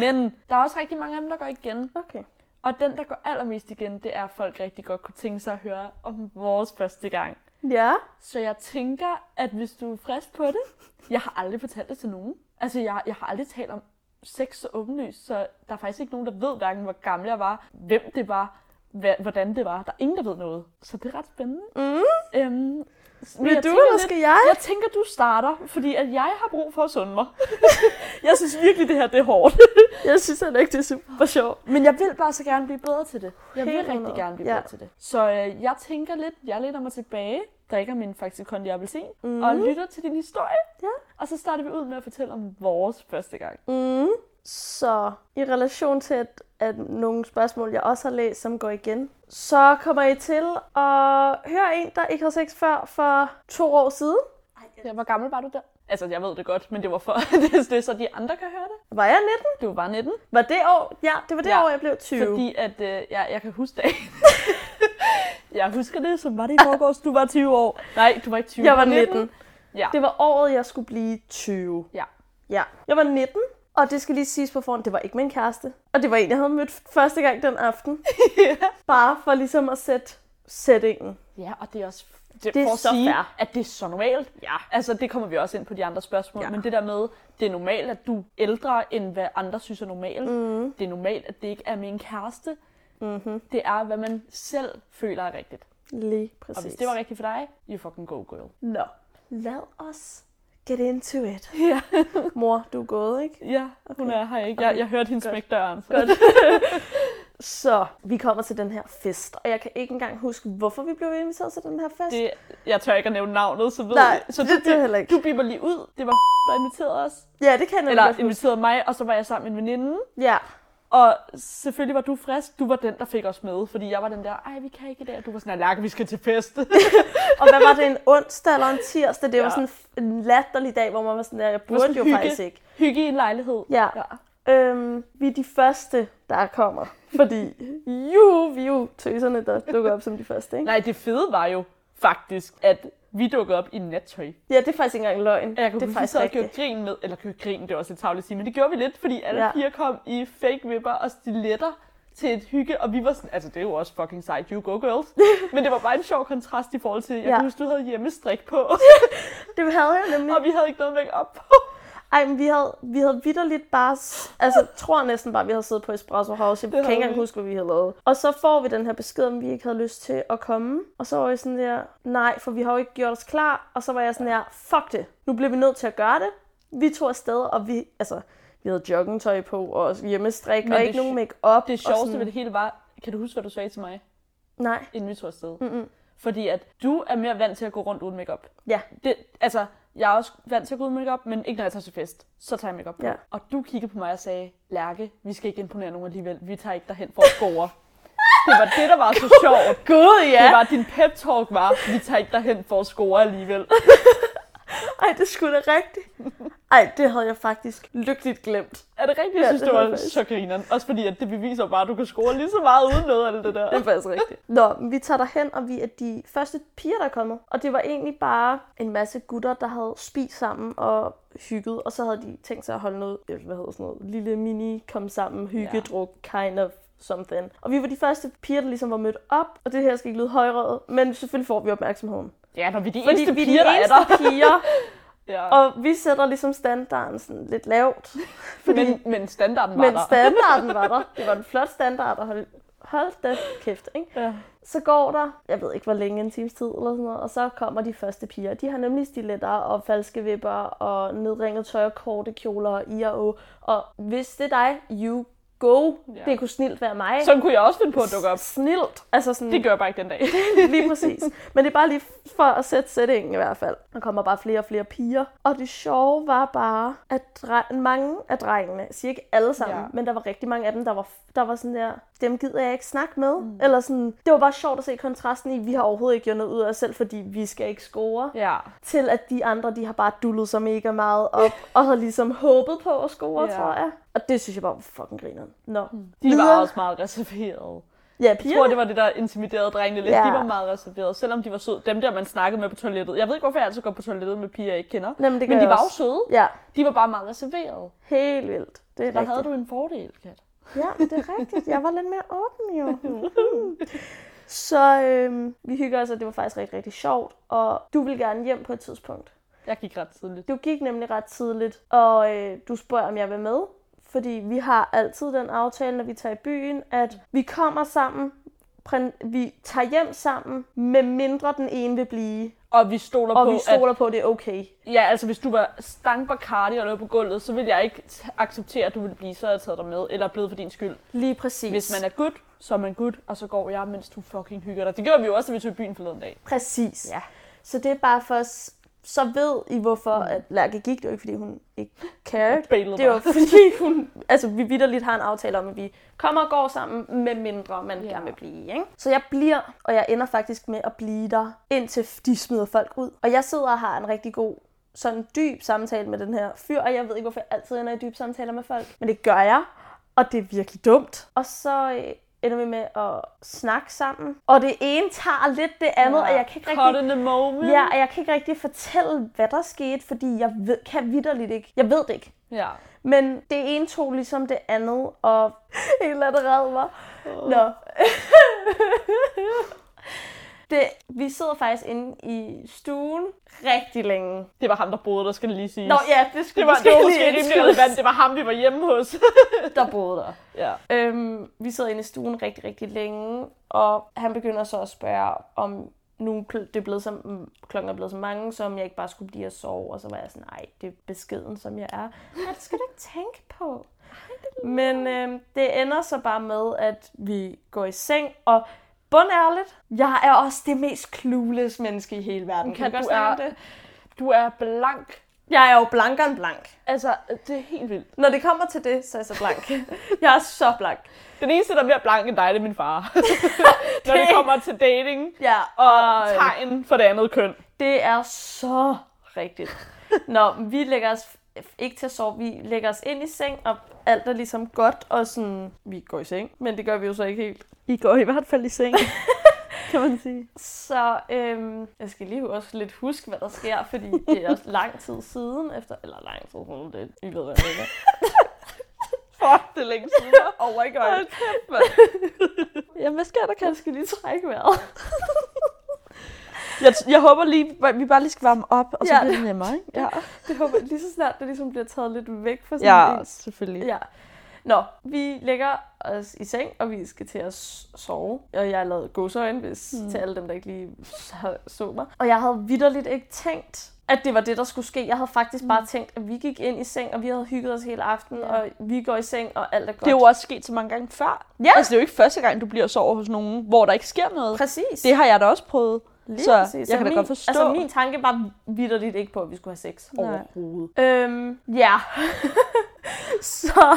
Men der er også rigtig mange af dem, der går igen. Okay. Og den, der går allermest igen, det er, at folk rigtig godt kunne tænke sig at høre om vores første gang. Ja. Så jeg tænker, at hvis du er frisk på det, jeg har aldrig fortalt det til nogen. Altså, jeg, jeg har aldrig talt om sex så åbenlyst, så der er faktisk ikke nogen, der ved hverken, hvor gammel jeg var, hvem det var, hvordan det var. Der er ingen, der ved noget. Så det er ret spændende. Mm. Øhm, Vil jeg du, eller skal jeg? Jeg tænker, du starter, fordi at jeg har brug for at sunde mig. jeg synes virkelig, det her det er hårdt. Jeg synes heller ikke, det er super sjovt. Men jeg vil bare så gerne blive bedre til det. Jeg vil Helt rigtig hundrede. gerne blive Ja. bedre til det. Så øh, jeg tænker lidt, jeg læner mig tilbage drikker min faktisk kondi appelsin mm. og lytter til din historie. Ja. Og så starter vi ud med at fortælle om vores første gang. Mm. Så i relation til, at, at nogle spørgsmål, jeg også har læst, som går igen, så kommer I til at høre en, der ikke har sex før for to år siden. Ja, hvor gammel var du der? Altså, jeg ved det godt, men det var for, det er så de andre kan høre det. Var jeg 19? Du var 19. Var det år? Ja, det var det Ja, år, jeg blev 20. Fordi at, øh, jeg, jeg kan huske dagen. jeg husker det, som var det i forgårs. Du var 20 år. Nej, du var ikke 20. Jeg var du 19. Ja. Det var året, jeg skulle blive 20. Ja. Ja. Jeg var 19, og det skal lige siges på forhånd, det var ikke min kæreste. Og det var en, jeg havde mødt første gang den aften. Bare for ligesom at sætte sætningen. Ja, og det er også det, Det er for at så sige, fair. at det er så normalt. Ja. Altså, det kommer vi også ind på de andre spørgsmål. Ja. Ja. Men det der med, det er normalt, at du er ældre, end hvad andre synes er normalt. Mm. Det er normalt, at det ikke er en kæreste. Mm-hmm. Det er, hvad man selv føler er rigtigt. Lige Og præcis. hvis det var rigtigt for dig, you fucking go, girl. Nå. Lad os get into it. Ja, Mor, du er gået, ikke? ja hun er her ikke. Jeg, Okay. jeg hørte hende smække døren. Så. Godt. Så vi kommer til den her fest, og jeg kan ikke engang huske, hvorfor vi blev inviteret til den her fest. Det, jeg tør ikke at nævne navnet, så ved Nej, så det, du, det er heller ikke. du biber lige ud. Det var der inviterede os. Ja, det kan jeg Eller inviterede mig, og så var jeg sammen med en veninde. Ja, Og selvfølgelig var du frisk. Du var den, der fik os med, fordi jeg var den der, ej, vi kan ikke i dag. Og du var sådan, Lærke, vi skal til fest. og hvad var det, en onsdag eller en tirsdag? Det var Ja. sådan en latterlig dag, hvor man var sådan der, jeg var burde jo hygge. faktisk ikke. Hygge i en lejlighed. Ja. ja. Øhm, vi er de første, der kommer. Fordi, juhu, vi er jo tøserne, der dukker op som de første, ikke? Nej, det fede var jo faktisk, at vi dukkede op i nattøj. Ja, det er faktisk ikke engang løgn. Jeg kunne det er faktisk at gjorde grin med, eller gjorde grin, det er også lidt tavligt sige, men det gjorde vi lidt, fordi alle Ja. piger kom i fake vipper og stiletter til et hygge, og vi var sådan, altså det er jo også fucking sejt, you go girls. men det var bare en sjov kontrast i forhold til, jeg Ja. kunne huske, du havde hjemmestrik på, Det havde jeg nemlig. og vi havde ikke noget make op på. Ej, men vi havde, vi havde vidderligt bare... Altså, tror næsten bare, vi havde siddet på Espresso House. Jeg Det kan ikke engang vi. huske, hvad vi havde lavet. Og så får vi den her besked, om vi ikke havde lyst til at komme. Og så var jeg sådan der, nej, for vi har jo ikke gjort os klar. Og så var jeg sådan der, fuck det. Nu bliver vi nødt til at gøre det. Vi tog afsted, og vi... Altså, vi havde joggingtøj på, og hjemmestrik, Men og ikke nogen make-up. Det sjoveste sådan- ved det hele var, kan du huske, hvad du sagde til mig, Nej. inden vi tog afsted? Mm-mm. Fordi at du er mere vant til at gå rundt uden makeup. Ja. Det, altså, jeg er også vant til at gå uden makeup, men ikke når jeg tager til fest. Så tager jeg makeup på. Ja. Og du kiggede på mig og sagde, Lærke, vi skal ikke imponere nogen alligevel. Vi tager ikke derhen for at score. det var det, der var så sjovt. Gud, ja! Det var, din pep talk var, vi tager ikke derhen for at score alligevel. Ej, det skulle da rigtigt. Ej, det havde jeg faktisk lykkeligt glemt. Er det rigtigt? Ja, Jeg synes, det det, var faktisk- så grineren. Også fordi, at det beviser bare, at du kan score lige så meget uden noget af det der. Det er faktisk rigtigt. Nå, vi tager derhen, og vi er de første piger, der er kommet. Og det var egentlig bare en masse gutter, der havde spist sammen og hygget. Og så havde de tænkt sig at holde noget, øh, hvad hedder sådan noget, lille mini kom sammen, hyggedruk, kind of something. Og vi var de første piger, der ligesom var mødt op. Og det her skal ikke lyde højrøget, men selvfølgelig får vi opmærksomheden. Ja, når vi er de Fordi eneste vi er piger, de der er der. piger, Ja. og vi sætter ligesom standarden sådan lidt lavt. Fordi, men, men standarden var men der. standarden var der. Det var en flot standard at holde. Hold da kæft, ikke? Ja. Så går der, jeg ved ikke hvor længe, en times tid eller sådan noget, og så kommer de første piger. De har nemlig stiletter og falske vipper og nedringet tøj og korte kjoler og i og. Og hvis det er dig, you go. Ja. Det kunne snilt være mig. Sådan kunne jeg også finde på at dukke op. Snilt. Altså sådan, Det gør jeg bare ikke den dag. lige præcis. Men det er bare lige for at sætte sætningen i hvert fald. Der kommer bare flere og flere piger. Og det sjove var bare, at dre- mange af drengene, jeg siger ikke alle sammen, Ja. ja. men der var rigtig mange af dem, der var, der var sådan der, dem gider jeg ikke snakke med. Mm. Eller sådan, det var bare sjovt at se kontrasten i, vi har overhovedet ikke gjort noget ud af os selv, fordi vi skal ikke score. Ja. Til at de andre, de har bare dullet sig mega meget op, og har ligesom håbet på at score, Ja. tror jeg. Og det synes jeg bare var fucking grineren. Nå. De Videre. var også meget reserverede. Ja, Jeg pigerne. tror, det var det, der intimiderede drengene lidt. Ja. De var meget reserverede, selvom de var søde. Dem der, man snakkede med på toilettet. Jeg ved ikke, hvorfor jeg altid går på toilettet med piger, jeg ikke kender. Jamen, det gør Men de jeg var jo også. søde. Ja, De var bare meget reserverede. helt vildt. Det er Der rigtigt. havde du en fordel, Kat. Ja, det er rigtigt. Jeg var lidt mere åben jo. Så øhm, vi hygger os, og det var faktisk rigtig, rigtig sjovt. Og du vil gerne hjem på et tidspunkt. Jeg gik ret tidligt. Du gik nemlig ret tidligt, og øh, du spørger, om jeg vil med. Fordi vi har altid den aftale, når vi tager i byen, at vi kommer sammen, vi tager hjem sammen, med mindre den ene vil blive. Og vi stoler Og på, vi stoler på, at det er okay. at... Ja, altså hvis du var stang Bacardi og lå på gulvet, så ville jeg ikke acceptere, at du ville blive, så jeg taget dig med. Eller blevet for din skyld. Lige præcis. Hvis man er good, så er man good, og så går jeg, mens du fucking hygger dig. Det gjorde vi jo også, da vi tog i byen forleden dag. Præcis. Ja. Så det er bare for, s- så ved I hvorfor, at Lærke gik. Det var ikke, fordi hun ikke cared. Det var fordi hun, altså vi vidderligt har en aftale om, at vi kommer og går sammen, med mindre man Ja. gerne vil blive. Ikke? Så jeg bliver, og jeg ender faktisk med at blive der, indtil de smider folk ud. Og jeg sidder og har en rigtig god sådan dyb samtale med den her fyr, og jeg ved ikke, hvorfor jeg altid ender i dyb samtaler med folk. Men det gør jeg, og det er virkelig dumt. Og så øh, ender vi med at snakke sammen. Og det ene tager lidt det andet, ja. og jeg kan ikke rigtig... In the moment. Ja, og jeg kan ikke rigtig fortælle, hvad der skete, fordi jeg ved, kan vidderligt ikke. Jeg ved det ikke. ja. Men det ene tog ligesom det andet, og helt andet red mig. Nå. det, vi sidder faktisk inde i stuen rigtig længe. Det var ham, der boede der, skal det lige sige. Nå ja, det skulle det var, måske det var måske rimelig relevant. Det var ham, vi var hjemme hos. der boede der. ja. Øhm, vi sidder inde i stuen rigtig, rigtig længe, og han begynder så at spørge, om nu det er blevet så, klokken er blevet så mange, som jeg ikke bare skulle blive og sove. Og så var jeg sådan, nej, det er beskeden, som jeg er. Ja, det skal du ikke tænke på. Men øhm, det ender så bare med, at vi går i seng, og bundærligt, jeg er også det mest clueless menneske i hele verden. Kan du er- det? Du er blank. Jeg er jo blankere end blank. Altså, det er helt vildt. Når det kommer til det, så er jeg så blank. jeg er så blank. Den eneste, der er mere blank end dig, det er min far. Når det kommer til dating Ja, og tegn for det andet køn. Det er så rigtigt. Nå, vi lægger os ikke til at sove, vi lægger os ind i seng, og alt er ligesom godt, og sådan, vi går i seng, men det gør vi jo så ikke helt. I går i hvert fald i seng, kan man sige. Så øhm, jeg skal lige også lidt huske, hvad der sker, fordi det er også lang tid siden, efter, eller lang tid siden, det, I ved, hvad jeg mener. Fuck, det er længe siden. Oh my god. Hold kæft, mand. Jamen, hvad sker der, Jeg skal lige trække vejret. Jeg, jeg håber lige, vi bare lige skal varme op, og så Ja. bliver det nemmere, ikke? Ja, Det håber jeg lige så snart, det ligesom bliver taget lidt væk fra sådan ja en selvfølgelig. Ja. Nå, vi lægger os i seng, og vi skal til at sove. Og jeg har lavet godsøjne, hvis mm. til alle dem, der ikke lige så mig. Og jeg havde vidderligt ikke tænkt, at det var det, der skulle ske. Jeg havde faktisk mm. bare tænkt, at vi gik ind i seng, og vi havde hygget os hele aftenen, Ja. og vi går i seng, og alt er godt. Det er jo også sket så mange gange før. Ja. Altså, det er jo ikke første gang, du bliver sover hos nogen, hvor der ikke sker noget. Præcis. Det har jeg da også prøvet. Lige så præcis. jeg kan da min, godt forstå. Altså, min tanke var vidderligt ikke på, at vi skulle have sex Nej. overhovedet. Øhm, ja. så,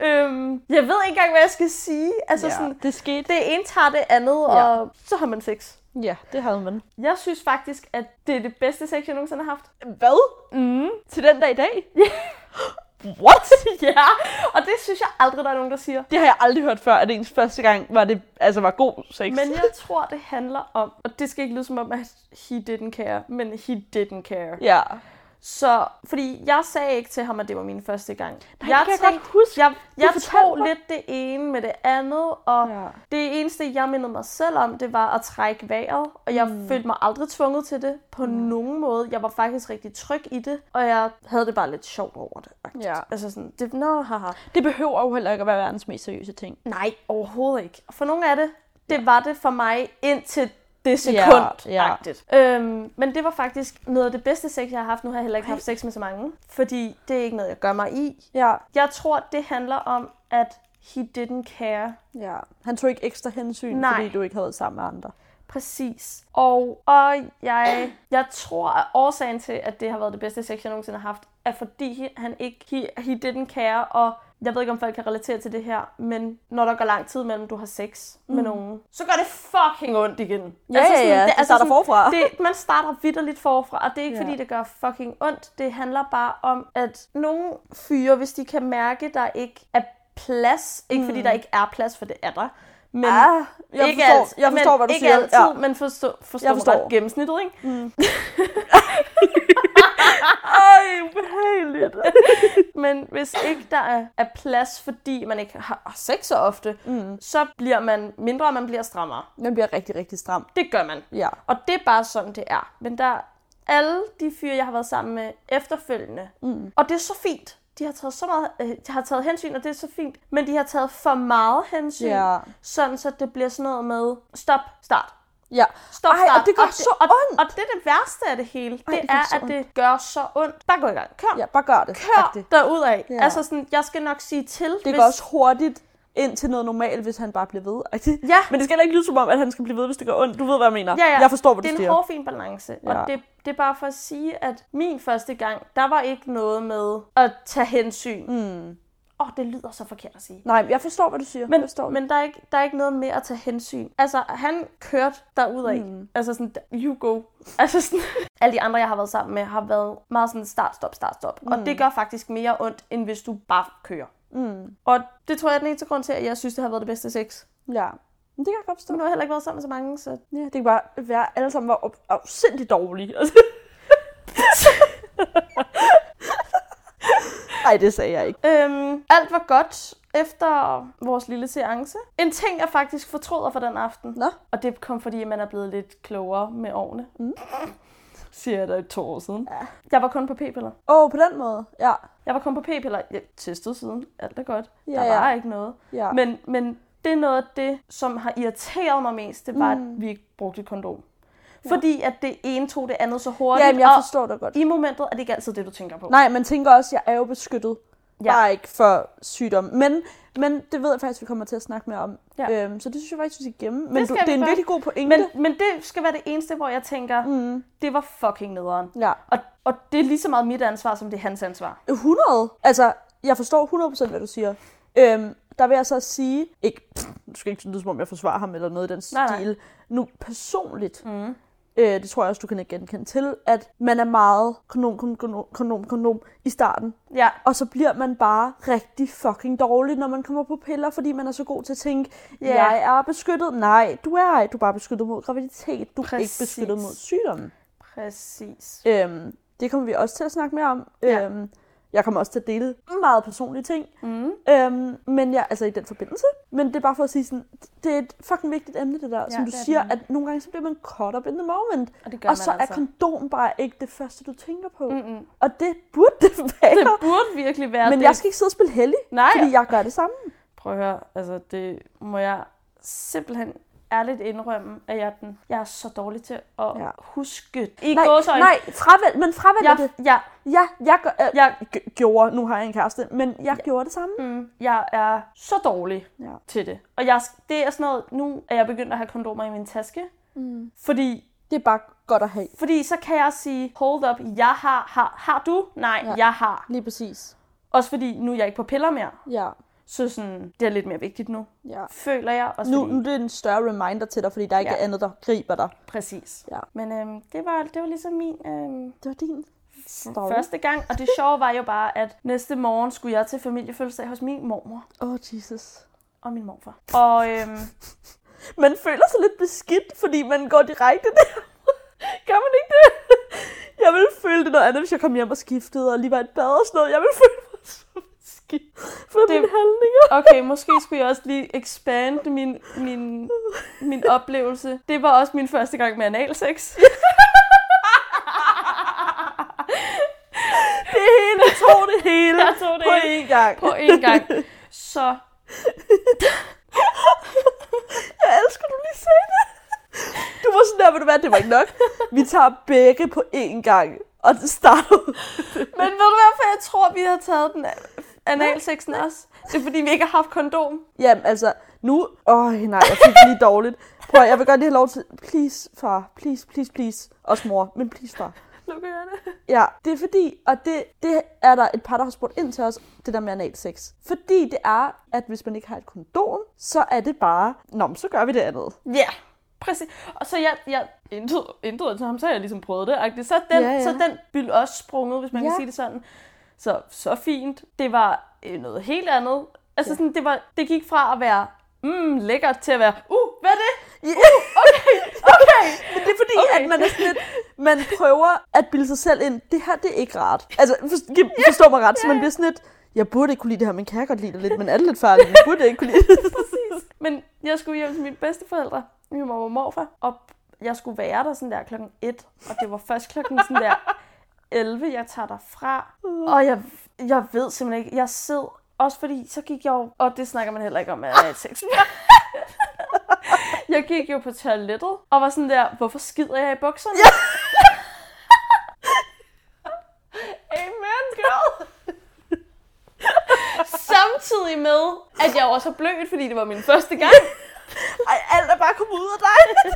øhm, jeg ved ikke engang, hvad jeg skal sige. Altså, ja, sådan, det skete. det ene tager det andet, Ja. og så har man sex. Ja, det havde man. Jeg synes faktisk, at det er det bedste sex, jeg nogensinde har haft. Hvad? Mm. Til den dag i dag? What? ja, og det synes jeg aldrig, der er nogen, der siger. Det har jeg aldrig hørt før, at ens første gang var det, altså var god sex. Men jeg tror, det handler om, og det skal ikke lyde som om, at he didn't care, men he didn't care. Ja. Så, fordi jeg sagde ikke til ham, at det var min første gang. Nej, jeg det kan jeg godt huske. Jeg, jeg tog mig. lidt det ene med det andet, og Ja. det eneste, jeg mindede mig selv om, det var at trække vejret, og jeg mm. følte mig aldrig tvunget til det på mm. nogen måde. Jeg var faktisk rigtig tryg i det, og jeg havde det bare lidt sjovt over det. Ja. Altså sådan, det, nå, haha. Det behøver jo heller ikke at være verdens mest seriøse ting. Nej, overhovedet ikke. For nogle af det, det var det for mig indtil det Ja, sekund. ja. Øhm, men det var faktisk noget af det bedste sex, jeg har haft. Nu har jeg heller ikke haft sex med så mange, fordi det er ikke noget, jeg gør mig i. Ja. Jeg tror, det handler om, at he didn't care. ja. Han tog ikke ekstra hensyn, Nej. fordi du ikke havde været sammen med andre. Præcis. Og, og jeg, jeg tror, at årsagen til, at det har været det bedste sex, jeg nogensinde har haft, er fordi han ikke, he, he didn't care, og jeg ved ikke, om folk kan relatere til det her, men når der går lang tid mellem, du har sex mm. med nogen, så gør det fucking ondt igen. Ja, ja, ja. Det starter forfra. Det, man starter vidderligt forfra, og det er ikke, Ja. fordi det gør fucking ondt. Det handler bare om, at nogle fyre, hvis de kan mærke, der ikke er plads, ikke fordi der ikke er plads, for det er der, men Ah, jeg ikke forstår- alt, jeg forstår, men hvad du ikke siger. altid, Ja. men forstå, forstå, Jeg forstår. Ret gennemsnittet, ikke? Mm. Ej, ubehageligt. Men hvis ikke der er, er plads, fordi man ikke har, sex så ofte, Mm. så bliver man mindre, og man bliver strammere. Den bliver rigtig, rigtig stram. Det gør man. Ja. Og det er bare sådan, det er. Men der alle de fyre, jeg har været sammen med efterfølgende, Mm. og det er så fint. De har taget så meget, øh, de har taget hensyn, og det er så fint. Men de har taget for meget hensyn, Ja. sådan så det bliver sådan noget med stop, start. Ja. Stop, Ej, start. og det gør så og, ondt. Og det er det værste af det hele. Ej, det, det er, så at ondt. det gør så ondt. Bare gå i gang. Kør. Ja, bare gør det. Kør Agtigt. derudad. Ja. Altså sådan, jeg skal nok sige til, Det hvis... går også hurtigt ind til noget normalt, hvis han bare bliver ved. Ja. Men det skal ikke lyde som om, at han skal blive ved, hvis det gør ondt. Du ved, hvad jeg mener. Ja, ja. Jeg forstår, hvad det du er en siger. hårfin balance. Ja. Og det, det er bare for at sige, at min første gang, der var ikke noget med at tage hensyn. Åh, oh, det lyder så forkert at sige. Nej, jeg forstår, hvad du siger. Men, jeg forstår men der, er ikke, der er ikke noget med at tage hensyn. Altså, han kørte derudad. Mm. Altså sådan, you go. Altså sådan, alle de andre, jeg har været sammen med, har været meget sådan start, stop, start, stop. Mm. Og det gør faktisk mere ondt, end hvis du bare kører. Mm. Og det tror jeg er den eneste grund til, at jeg synes, det har været det bedste sex. Ja. Men det kan jeg godt forstå. Men nu har jeg heller ikke været sammen med så mange, så... Ja, det kan bare være, alle sammen var afsindig dårlige. Ej, det sagde jeg ikke. Øhm, alt var godt efter vores lille seance. En ting, jeg faktisk fortryder for den aften. Nå. Og det kom, fordi man er blevet lidt klogere med årene. Mm. Siger jeg da to år siden. Ja. Jeg var kun på p-piller. Åh, oh, på den måde. Ja. Jeg var kun på p-piller. Jeg testede siden. Alt er godt. Ja, der ja. var ikke noget. ja. Men, men det er noget af det, som har irriteret mig mest, det var, Mm. at vi ikke brugte et kondom. Fordi at det ene tog det andet så hurtigt, ja, men jeg forstår det godt. i momentet er det ikke altid det, du tænker på. Nej, man tænker også, at jeg er jo beskyttet. Ja. Ja. Bare ikke for sygdom. Men, men det ved jeg faktisk, vi kommer til at snakke mere om. Ja. Øhm, så det synes jeg faktisk, vi skal gemme. Men skal du, det er en virkelig god pointe. Men, men det skal være det eneste, hvor jeg tænker, Mm, det var fucking nederen. ja. Og, og det er lige så meget mit ansvar, som det er hans ansvar. 100. Altså, jeg forstår 100% hvad du siger. Øhm, der vil jeg så sige, ikke, pff, du skal ikke lyde som om jeg forsvarer ham eller noget i den Nej, nej. stil. Nu personligt, Mm. Øh, det tror jeg også, du kan genkende til, at man er meget kondom, kondom, kondom, kondom, i starten. Ja, Og så bliver man bare rigtig fucking dårlig, når man kommer på piller, fordi man er så god til at tænke, yeah. jeg er beskyttet. Nej, du er ej. Du er bare beskyttet mod graviditet. Du er Præcis. ikke beskyttet mod sygdommen. præcis. Øhm, det kommer vi også til at snakke mere om. Ja. Øhm, jeg kommer også til at dele meget personlige ting. Mm. Øhm, men ja, altså i den forbindelse. Men det er bare for at sige sådan, det er et fucking vigtigt emne det der. Ja, Som du er siger, det. at nogle gange så bliver man caught up in the moment. Og det gør Og så er altså. kondom bare ikke det første, du tænker på. Mm. Mm-mm. Og det burde det være. Det burde virkelig være men det. jeg skal ikke sidde og spille heldig, Nej, fordi jeg gør det samme. prøv at høre. Altså, det må jeg simpelthen ærligt indrømme, at jeg, er den, jeg er så dårlig til at Ja. ja. huske. I nej, gåseøjne. nej, fravælg, men fravælg jeg, det. jeg, Ja, jeg, øh, jeg, g- gjorde, nu har jeg en kæreste, men jeg gjorde det samme. mm, jeg er så dårlig Ja. til det. Og jeg, det er sådan noget, nu er jeg begyndt at have kondomer i min taske. Mm. Fordi, Det er bare godt at have. fordi så kan jeg sige, hold up, jeg har, har, har du? Nej, Ja. ja. jeg har. Lige præcis. Også fordi, nu er jeg ikke på piller mere. Ja, Så sådan, det er lidt mere vigtigt nu. ja. Føler jeg også, Nu, fordi, nu er det en større reminder til dig, fordi der ikke Ja. andet, der griber dig. Præcis. Ja. Men øhm, det, var, det var ligesom min øhm, Det var din story. første gang. Og det sjove var jo bare, at næste morgen skulle jeg til familiefødselsdag hos min mormor Åh, oh, Jesus. og min morfar. Og øhm, Man føler sig lidt beskidt, fordi man går direkte der. Gør man ikke det? Jeg ville føle det noget andet, hvis jeg kom hjem og skiftede, og lige var et bad og sådan noget. Jeg ville føle mig så beskidt for det... Mine handlinger. okay, måske skulle jeg også lige expand min, min, min oplevelse. Det var også min første gang med analsex. Det hele, tog det hele Jeg tog det på hele én gang. på én gang. Så Jeg elsker, du lige sagde det. Du var sådan der, ved du hvad, det var ikke nok. Vi tager begge på én gang. Og det starter Men ved du hvorfor jeg tror, vi har taget den analsexen også? Det er fordi, vi ikke har haft kondom. Jamen, altså, nu... Åh, nej, jeg fik det lige dårligt. Prøv at, jeg vil godt lige have lov til... Please, far. Please, please, please. Også mor, men please, far. Jeg det. Ja, det er fordi, og det, det er der et par, der har spurgt ind til os, det der med analsex. Fordi det er, at hvis man ikke har et kondom, så er det bare, nå, men så gør vi det andet. Ja, yeah, præcis. Og så jeg, jeg intet, intet til ham, så har jeg ligesom prøvet det. Så den, Ja, ja, så den byld også sprunget, hvis man. Ja. kan sige det sådan. Så, så fint. Det var øh, noget helt andet. Altså Ja. sådan, det, var, det gik fra at være mm, lækkert til at være, uh, hvad er det? Ja. Okay, okay. Men det er fordi, okay. At man er sådan lidt, man prøver at bilde sig selv ind, det her, det er ikke rart. Altså, for, forstå mig ret, så man bliver sådan lidt, jeg burde ikke kunne lide det her, men kan jeg godt lide det lidt, men er det lidt farligt, men burde jeg ikke kunne lide det. Præcis. Men jeg skulle hjem til mine bedsteforældre, min mor og morfar, og jeg skulle være der sådan der klokken 1, og det var først klokken sådan der 11, jeg tager derfra. Og jeg, jeg ved simpelthen ikke, jeg sidder, også fordi så gik jeg jo, og det snakker man heller ikke om, at jeg er et sex. Jeg gik jo på toilettet, og var sådan der, hvorfor skider jeg i bukserne? Ja. Amen, girl. Samtidig med, at jeg også er blødt, fordi det var min første gang. Ej, alt er bare kommet ud af dig.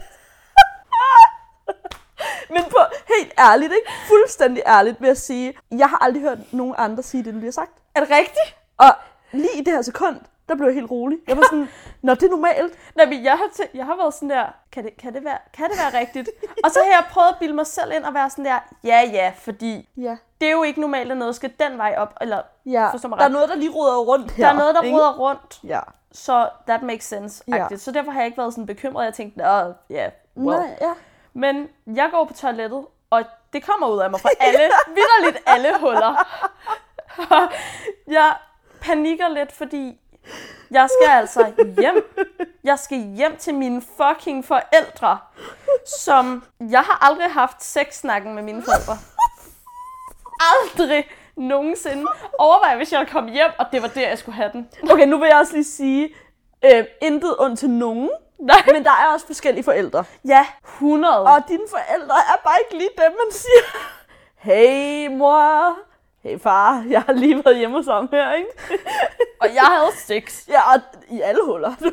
Men på helt ærligt, ikke? Fuldstændig ærligt vil jeg sige, jeg har aldrig hørt nogen andre sige det, du lige har sagt. Er det rigtigt? Og lige i det her sekund, der blev jeg helt rolig. Jeg var sådan, når det er normalt. Nej, men jeg har, jeg har været sådan der, kan det, kan, det være, kan det være rigtigt? og så har jeg prøvet at bilde mig selv ind og være sådan der, ja ja, fordi Ja. det er jo ikke normalt, at noget skal den vej op. Eller ja. Forstå mig Der er ret. noget, der lige ruder rundt her. der er noget, der ruder rundt, Ja. så that makes sense. Ja. Ja. Så derfor har jeg ikke været sådan bekymret. Jeg tænkte, åh, ja, yeah, well. Nej, ja. Men jeg går på toilettet, og det kommer ud af mig fra alle, vidderligt alle huller. jeg panikker lidt, fordi jeg skal altså hjem. Jeg skal hjem til mine fucking forældre, som jeg har aldrig haft sexsnakken med mine forældre. Aldrig nogensinde. Overvej, hvis jeg kom hjem, og det var der, jeg skulle have den. Okay, nu vil jeg også lige sige, øh, intet ondt til nogen. Nej. Men der er også forskellige forældre. Ja, 100. Og dine forældre er bare ikke lige dem, man siger. Hey mor. Hey far, jeg har lige været hjemme sammen her, ikke? og jeg havde sex. Ja, og i alle huller.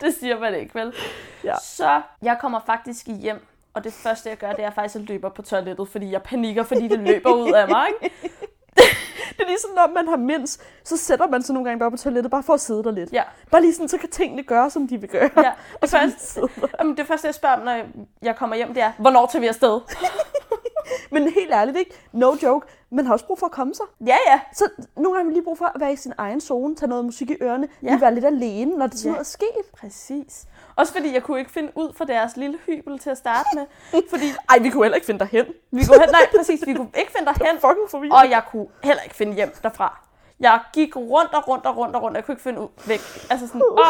Det siger man ikke, vel? Ja. Så jeg kommer faktisk hjem, og det første, jeg gør, det er faktisk at løbe på toilettet, fordi jeg panikker, fordi det løber ud af mig. Ikke? Det er ligesom, når man har mens, så sætter man sig nogle gange bare på toilettet, bare for at sidde der lidt. Ja. Bare lige sådan, så kan tingene gøre, som de vil gøre. Ja, det, første, jamen, det første, jeg spørger, om, når jeg kommer hjem, det er, hvornår tager vi afsted? Men helt ærligt, ikke? No joke. Man har også brug for at komme sig. Ja, ja. Så nogle gange har man lige brug for at være i sin egen zone, tage noget musik i ørerne. Ja. lige være lidt alene, når det sådan Ja. noget er sket. Præcis. Også fordi jeg kunne ikke finde ud for deres lille hybel til at starte med. Fordi Ej, vi kunne heller ikke finde dig hen. vi kunne hen, nej, præcis, vi kunne ikke finde derhen, Fucking forvirret. og jeg kunne heller ikke finde hjem derfra. Jeg gik rundt og rundt og rundt og rundt, og jeg kunne ikke finde ud væk. Altså sådan, åh.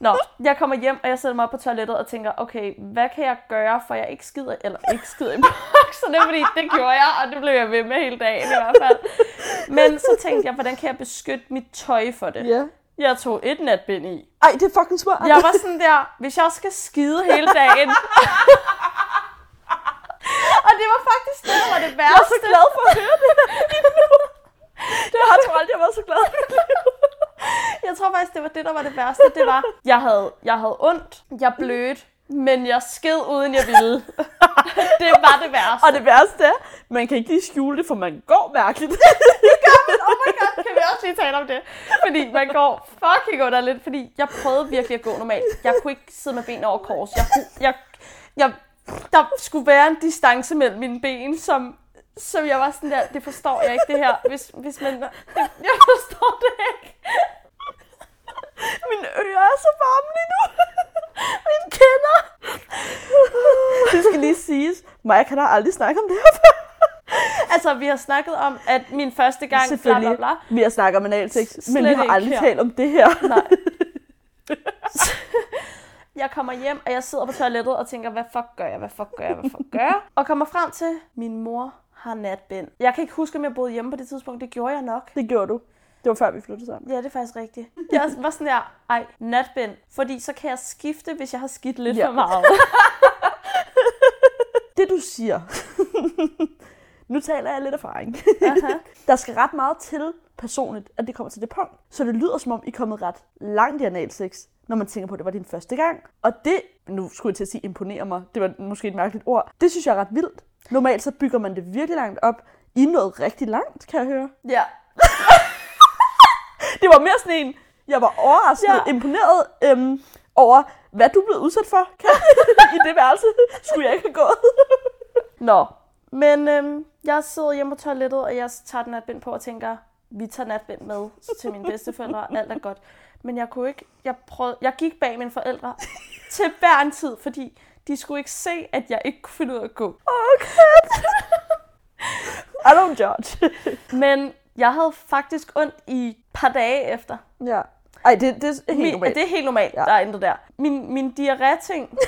Nå, jeg kommer hjem, og jeg sætter mig op på toilettet og tænker, okay, hvad kan jeg gøre, for jeg ikke skider, eller ikke skider i bukserne, fordi det gjorde jeg, og det blev jeg ved med hele dagen i hvert fald. Men så tænkte jeg, hvordan kan jeg beskytte mit tøj for det? Ja. Jeg tog et natbind i. Ej, det er fucking smart. Jeg var sådan der, hvis jeg skal skide hele dagen. og det var faktisk det, der var det værste. Jeg er så glad for at høre det. det har jeg tror aldrig, jeg været så glad. Jeg tror faktisk, det var det, der var det værste. Det var, jeg havde, jeg havde ondt, jeg blødte, men jeg sked uden jeg ville. det var det værste. Og det værste er, man kan ikke lige skjule det, for man går mærkeligt. oh my god, kan vi også lige tale om det? Fordi man går fucking underligt, fordi jeg prøvede virkelig at gå normalt. Jeg kunne ikke sidde med benene over kors. Jeg kunne, jeg, jeg, der skulle være en distance mellem mine ben, som, som jeg var sådan der, det forstår jeg ikke det her. Hvis, hvis man, det, jeg forstår det ikke. Mine ører er så varme lige nu. Mine kender. det skal lige siges. Maja kan da aldrig snakke om det her før. Altså, vi har snakket om, at min første gang, bla bla bla. Vi har snakket om analsex, men vi har aldrig her. talt om det her. Nej. jeg kommer hjem, og jeg sidder på toilettet og tænker, hvad fuck gør jeg, hvad fuck gør jeg, hvad fuck gør jeg? Og kommer frem til, min mor har natbind. Jeg kan ikke huske, om jeg boede hjemme på det tidspunkt. Det gjorde jeg nok. Det gjorde du. Det var før vi flyttede sammen. Ja, det er faktisk rigtigt. Jeg var sådan der, ej, natbind. Fordi så kan jeg skifte, hvis jeg har skidt lidt Ja. for meget. Det du siger. nu taler jeg lidt erfaring. Aha. Der skal ret meget til personligt, at det kommer til det punkt. Så det lyder som om, I er kommet ret langt i analsex, når man tænker på, at det var din første gang. Og det, nu skulle jeg til at sige imponerer mig, det var måske et mærkeligt ord, det synes jeg er ret vildt. Normalt så bygger man det virkelig langt op. I noget rigtig langt, kan jeg høre. ja. Det var mere sådan en, jeg var overrasket, ja. Imponeret øhm, over, hvad du blev udsat for kan, i det værelse. Skulle jeg ikke have gået. Nå, men øhm, jeg sidder hjemme på toilettet, og jeg tager den natbind på og tænker, vi tager natbind med til mine bedsteforældre, alt er godt. Men jeg kunne ikke, jeg, prøvede, jeg gik bag mine forældre til hver en tid, fordi de skulle ikke se, at jeg ikke kunne finde ud af at gå. Okay. I don't judge. Men jeg havde faktisk ondt i par dage efter. ja. Ej, det, det er helt Min, normalt. det er helt normalt, Ja. ja. der er intet der. Min, min diarré-ting,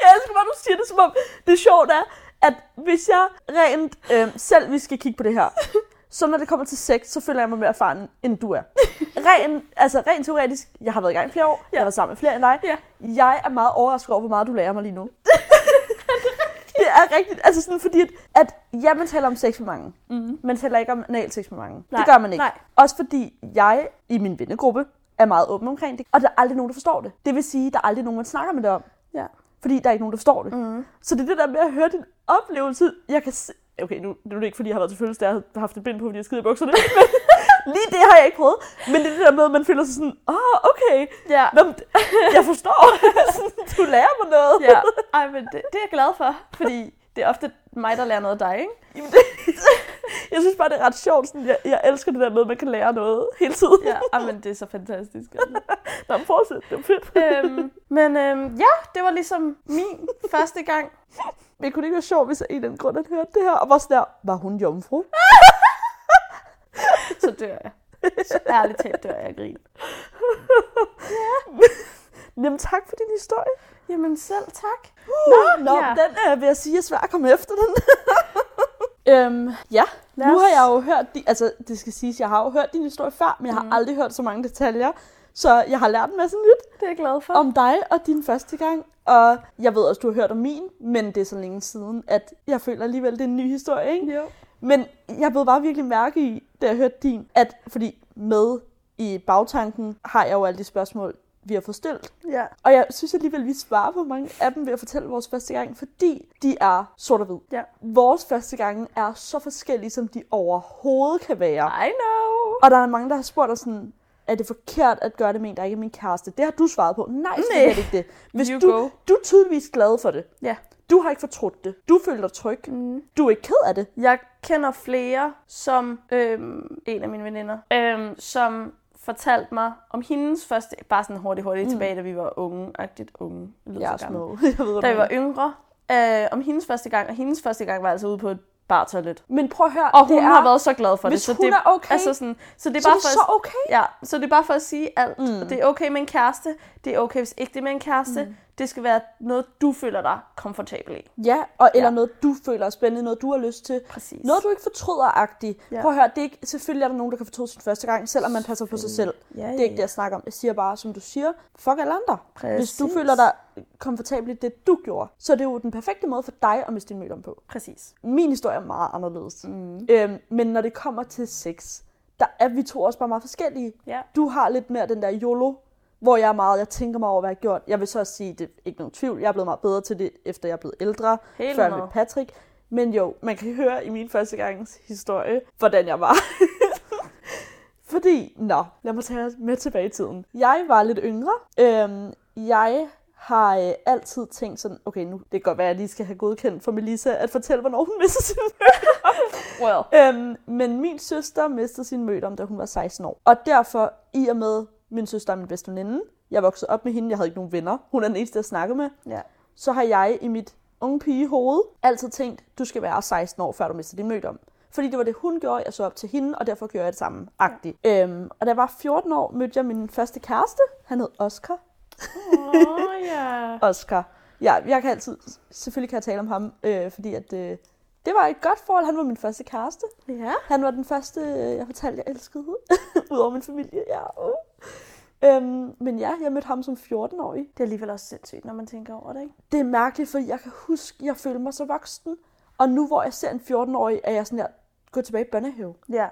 Jeg elsker, hvad du siger det, som om det er sjovt er, at hvis jeg rent øh, selv, vi skal kigge på det her, så når det kommer til sex, så føler jeg mig mere erfaren, end du er. Rent, altså rent teoretisk, jeg har været i gang i flere år, jeg har været sammen med flere end dig. Ja. Jeg er meget overrasket over, hvor meget du lærer mig lige nu. Er rigtigt. Altså sådan fordi, at, at ja, man taler om sex med mange. Mm. Man taler ikke om anal sex med mange. Nej, det gør man ikke. nej. Også fordi jeg i min vennegruppe er meget åben omkring det. Og der er aldrig nogen, der forstår det. Det vil sige, at der er aldrig nogen, man snakker med det om. Ja. Fordi der er ikke nogen, der forstår det. Mm. Så det er det der med at høre din oplevelse. Jeg kan se... Okay, nu, nu er det ikke, fordi jeg har været til fødselsdag, jeg har haft et bind på, fordi jeg skider i bukserne. Lige det har jeg ikke prøvet. Men det er det der med, at man føler sig sådan, åh, oh, okay. Ja. Nå, jeg forstår. Du lærer mig noget. ja. Ej, men det, det er jeg glad for, fordi det er ofte mig, der lærer noget af dig, ikke? Jamen, det, jeg synes bare, det er ret sjovt. Sådan, jeg, jeg elsker det der med, at man kan lære noget hele tiden. Ja, men det er så fantastisk. Altså. Nå, men fortsæt. Det er fedt. øhm, men øhm, ja, det var ligesom min første gang. Men kunne det ikke være sjovt, hvis jeg af en eller anden grund havde hørt det her, og var sådan der, var hun jomfru? Så dør jeg. Så ærligt talt dør jeg grin. Jamen tak for din historie. Jamen selv tak. Nå, nå ja. den er, vil jeg sige, er svær at komme efter den. øhm, ja, Lad nu os- har jeg jo hørt, di- altså det skal siges, jeg har jo hørt din historie før, men jeg har Mhm. aldrig hørt så mange detaljer. Så jeg har lært en masse nyt Det er jeg glad for. om dig og din første gang. Og jeg ved også, du har hørt om min, men det er så længe siden, at jeg føler alligevel, det er en ny historie, ikke? Jo. Men jeg blev bare virkelig mærke i, da jeg hørte din, at fordi med i bagtanken har jeg jo alle de spørgsmål, vi har fået stillet. Ja. Og jeg synes alligevel, vi svarer på mange af dem ved at fortælle vores første gang, fordi de er sort og hvid. Ja. Vores første gange er så forskellige, som de overhovedet kan være. I know. Og der er mange, der har spurgt os sådan, er det forkert at gøre det med en, der ikke er min kæreste? Det har du svaret på. Nej, Nej. er det ikke det. Hvis You du, go. du er tydeligvis glad for det. Ja. Du har ikke fortrudt det. Du føler dig tryg. Mm. Du er ikke ked af det. Jeg kender flere, som øhm, en af mine veninder, øhm, som fortalte mig om hendes første, bare sådan hurtigt, hurtigt Mm. tilbage, da vi var unge. Jeg lyder Jeg er små. Jeg ved, Da vi var yngre, øh, om hendes første gang, og hendes første gang var altså ude på et bartoilet. Men prøv at høre, Og hun er, har været så glad for det. Så det, er okay, altså sådan, så det er så bare er det for så okay. Ja, så det er bare for at sige alt. Mm. Det er okay med en kæreste. Det er okay, hvis ikke det er med en kæreste. Mm. Det skal være noget, du føler dig komfortabel i. Ja, og, eller Ja. noget, du føler er spændende, noget, du har lyst til. Præcis. Noget, du ikke fortryder-agtigt. Ja. Prøv at høre, det er ikke, selvfølgelig er der nogen, der kan fortryde sin første gang, selvom man passer på sig selv. Ja, Det er ikke det, jeg snakker om. Jeg siger bare, som du siger, fuck alle andre. Præcis. Hvis du føler dig komfortabel i det, du gjorde, så er det jo den perfekte måde for dig at miste din mødom på. Præcis. Min historie er meget anderledes. Mm. Øhm, men når det kommer til sex, der er vi to også bare meget forskellige. Ja. Du har lidt mere den der YOLO, hvor jeg er meget, jeg tænker mig over, hvad jeg har gjort. Jeg vil så også sige, det er ikke nogen tvivl, jeg er blevet meget bedre til det, efter jeg er blevet ældre, Helt før med. med Patrick. Men jo, man kan høre i min første gangs historie, hvordan jeg var. Fordi, nå, lad mig tage med tilbage i tiden. Jeg var lidt yngre. Øhm, jeg har øh, altid tænkt sådan, okay, nu det kan godt være, at jeg lige skal have godkendt for Melissa at fortælle, hvornår hun mister sin Well. Øhm, men min søster mistede sin mødom, da hun var 16 år. Og derfor, i og med min søster er min bedste veninde, jeg voksede op med hende, jeg havde ikke nogen venner, hun er den eneste, jeg snakkede med, Ja. så har jeg i mit unge pige hoved altid tænkt, du skal være 16 år, før du mister din mødom. Fordi det var det, hun gjorde, jeg så op til hende, og derfor gjorde jeg det samme. Agtigt. Øhm, og da jeg var 14 år, mødte jeg min første kæreste. Han hed Oscar. Åh, oh, ja. Oscar. Ja, jeg kan altid, selvfølgelig kan jeg tale om ham, øh, fordi at, øh, det var et godt forhold. Han var min første kæreste. Ja. Han var den første, øh, jeg fortalte, jeg elskede. Udover min familie, ja. Uh. Øhm, men ja, jeg mødte ham som 14-årig. Det er alligevel også sindssygt, når man tænker over det, ikke? Det er mærkeligt, fordi jeg kan huske, jeg følte mig så voksen. Og nu hvor jeg ser en 14-årig, er jeg sådan der, gå tilbage i børnehave. Ja.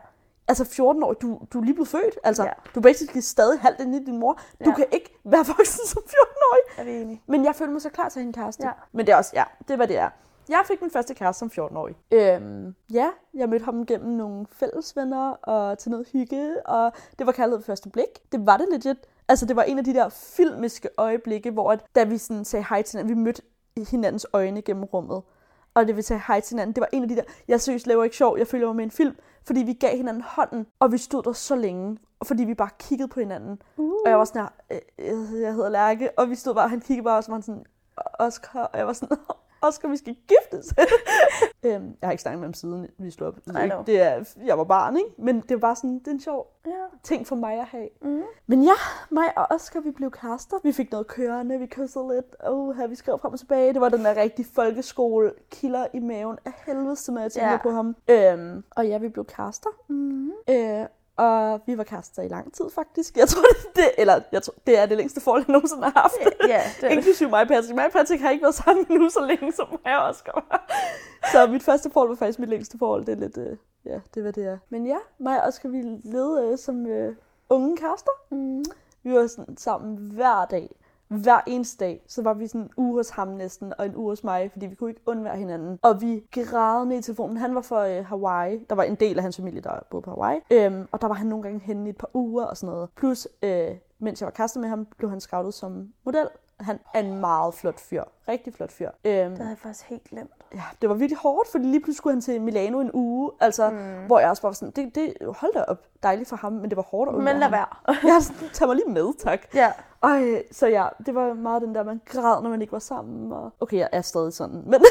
Altså 14 år, du, du er lige blevet født. Altså, Ja. du er basically stadig halvt inde i din mor. Du Ja. kan ikke være voksen som 14-årig. Er vi enige? Men jeg følte mig så klar til en kæreste. Ja. Men det er også, ja, det er hvad det er. Jeg fik min første kæreste som 14-årig. Øhm, ja, jeg mødte ham gennem nogle fællesvenner og til noget hygge, og det var kærlighed ved første blik. Det var det legit. Altså, det var en af de der filmiske øjeblikke, hvor at, da vi sådan sagde hej til hinanden, vi mødte hinandens øjne gennem rummet. Og det vi sagde hej til hinanden, det var en af de der, jeg seriøst laver ikke sjov, jeg føler mig med en film, fordi vi gav hinanden hånden, og vi stod der så længe, og fordi vi bare kiggede på hinanden. Uh. Og jeg var sådan her, øh, jeg- jeg hedder Lærke, og vi stod bare, han kiggede bare, og så var han sådan, Oscar, og jeg var sådan, Oscar, vi skal giftes. øhm, jeg har ikke snakket med ham siden vi slog op. Know. Det er, jeg var barn, ikke? Men det var sådan, det er en sjov Ja. ting for mig at have. Mm. Men ja, mig og Oscar, vi blev kærester. Vi fik noget kørende, vi kyssede lidt. Oh, her vi skrev frem og tilbage. Det var den der rigtig folkeskole kilder i maven af helvede, som jeg tænker Ja. på ham. Øhm, og ja, vi blev kærester. Mm. Øh, Og vi var kærester i lang tid, faktisk. Jeg tror, det, det eller jeg tror, det er det længste forhold, jeg nogensinde har haft. Ja, det er det. Inklusive mig Patrick. Mig Patrick har ikke været sammen nu så længe, som mig og Oscar var. Så mit første forhold var faktisk mit længste forhold. Det er lidt, øh, ja, det hvad det er. Men ja, mig og Oscar, vi levede øh, som øh, unge kærester. Mm. Vi var sådan sammen hver dag. Hver eneste dag, så var vi sådan en uge hos ham næsten, og en uge hos mig, fordi vi kunne ikke undvære hinanden. Og vi grædende ned i telefonen. Han var fra øh, Hawaii. Der var en del af hans familie, der boede på Hawaii. Øhm, og der var han nogle gange henne i et par uger og sådan noget. Plus, øh, mens jeg var kæreste med ham, blev han scoutet som model. Han er en meget flot fyr. Rigtig flot fyr. Øhm, Det havde jeg faktisk helt glemt. ja, det var virkelig hårdt, fordi lige pludselig skulle han til Milano en uge. Altså, mm. hvor jeg også bare var sådan, det, det, hold da op, dejligt for ham, men det var hårdt at Men lad være. Jeg er sådan, tag mig lige med, tak. Ja. Ej, så ja, det var meget den der, man græd, når man ikke var sammen. Og... Okay, jeg er stadig sådan, men,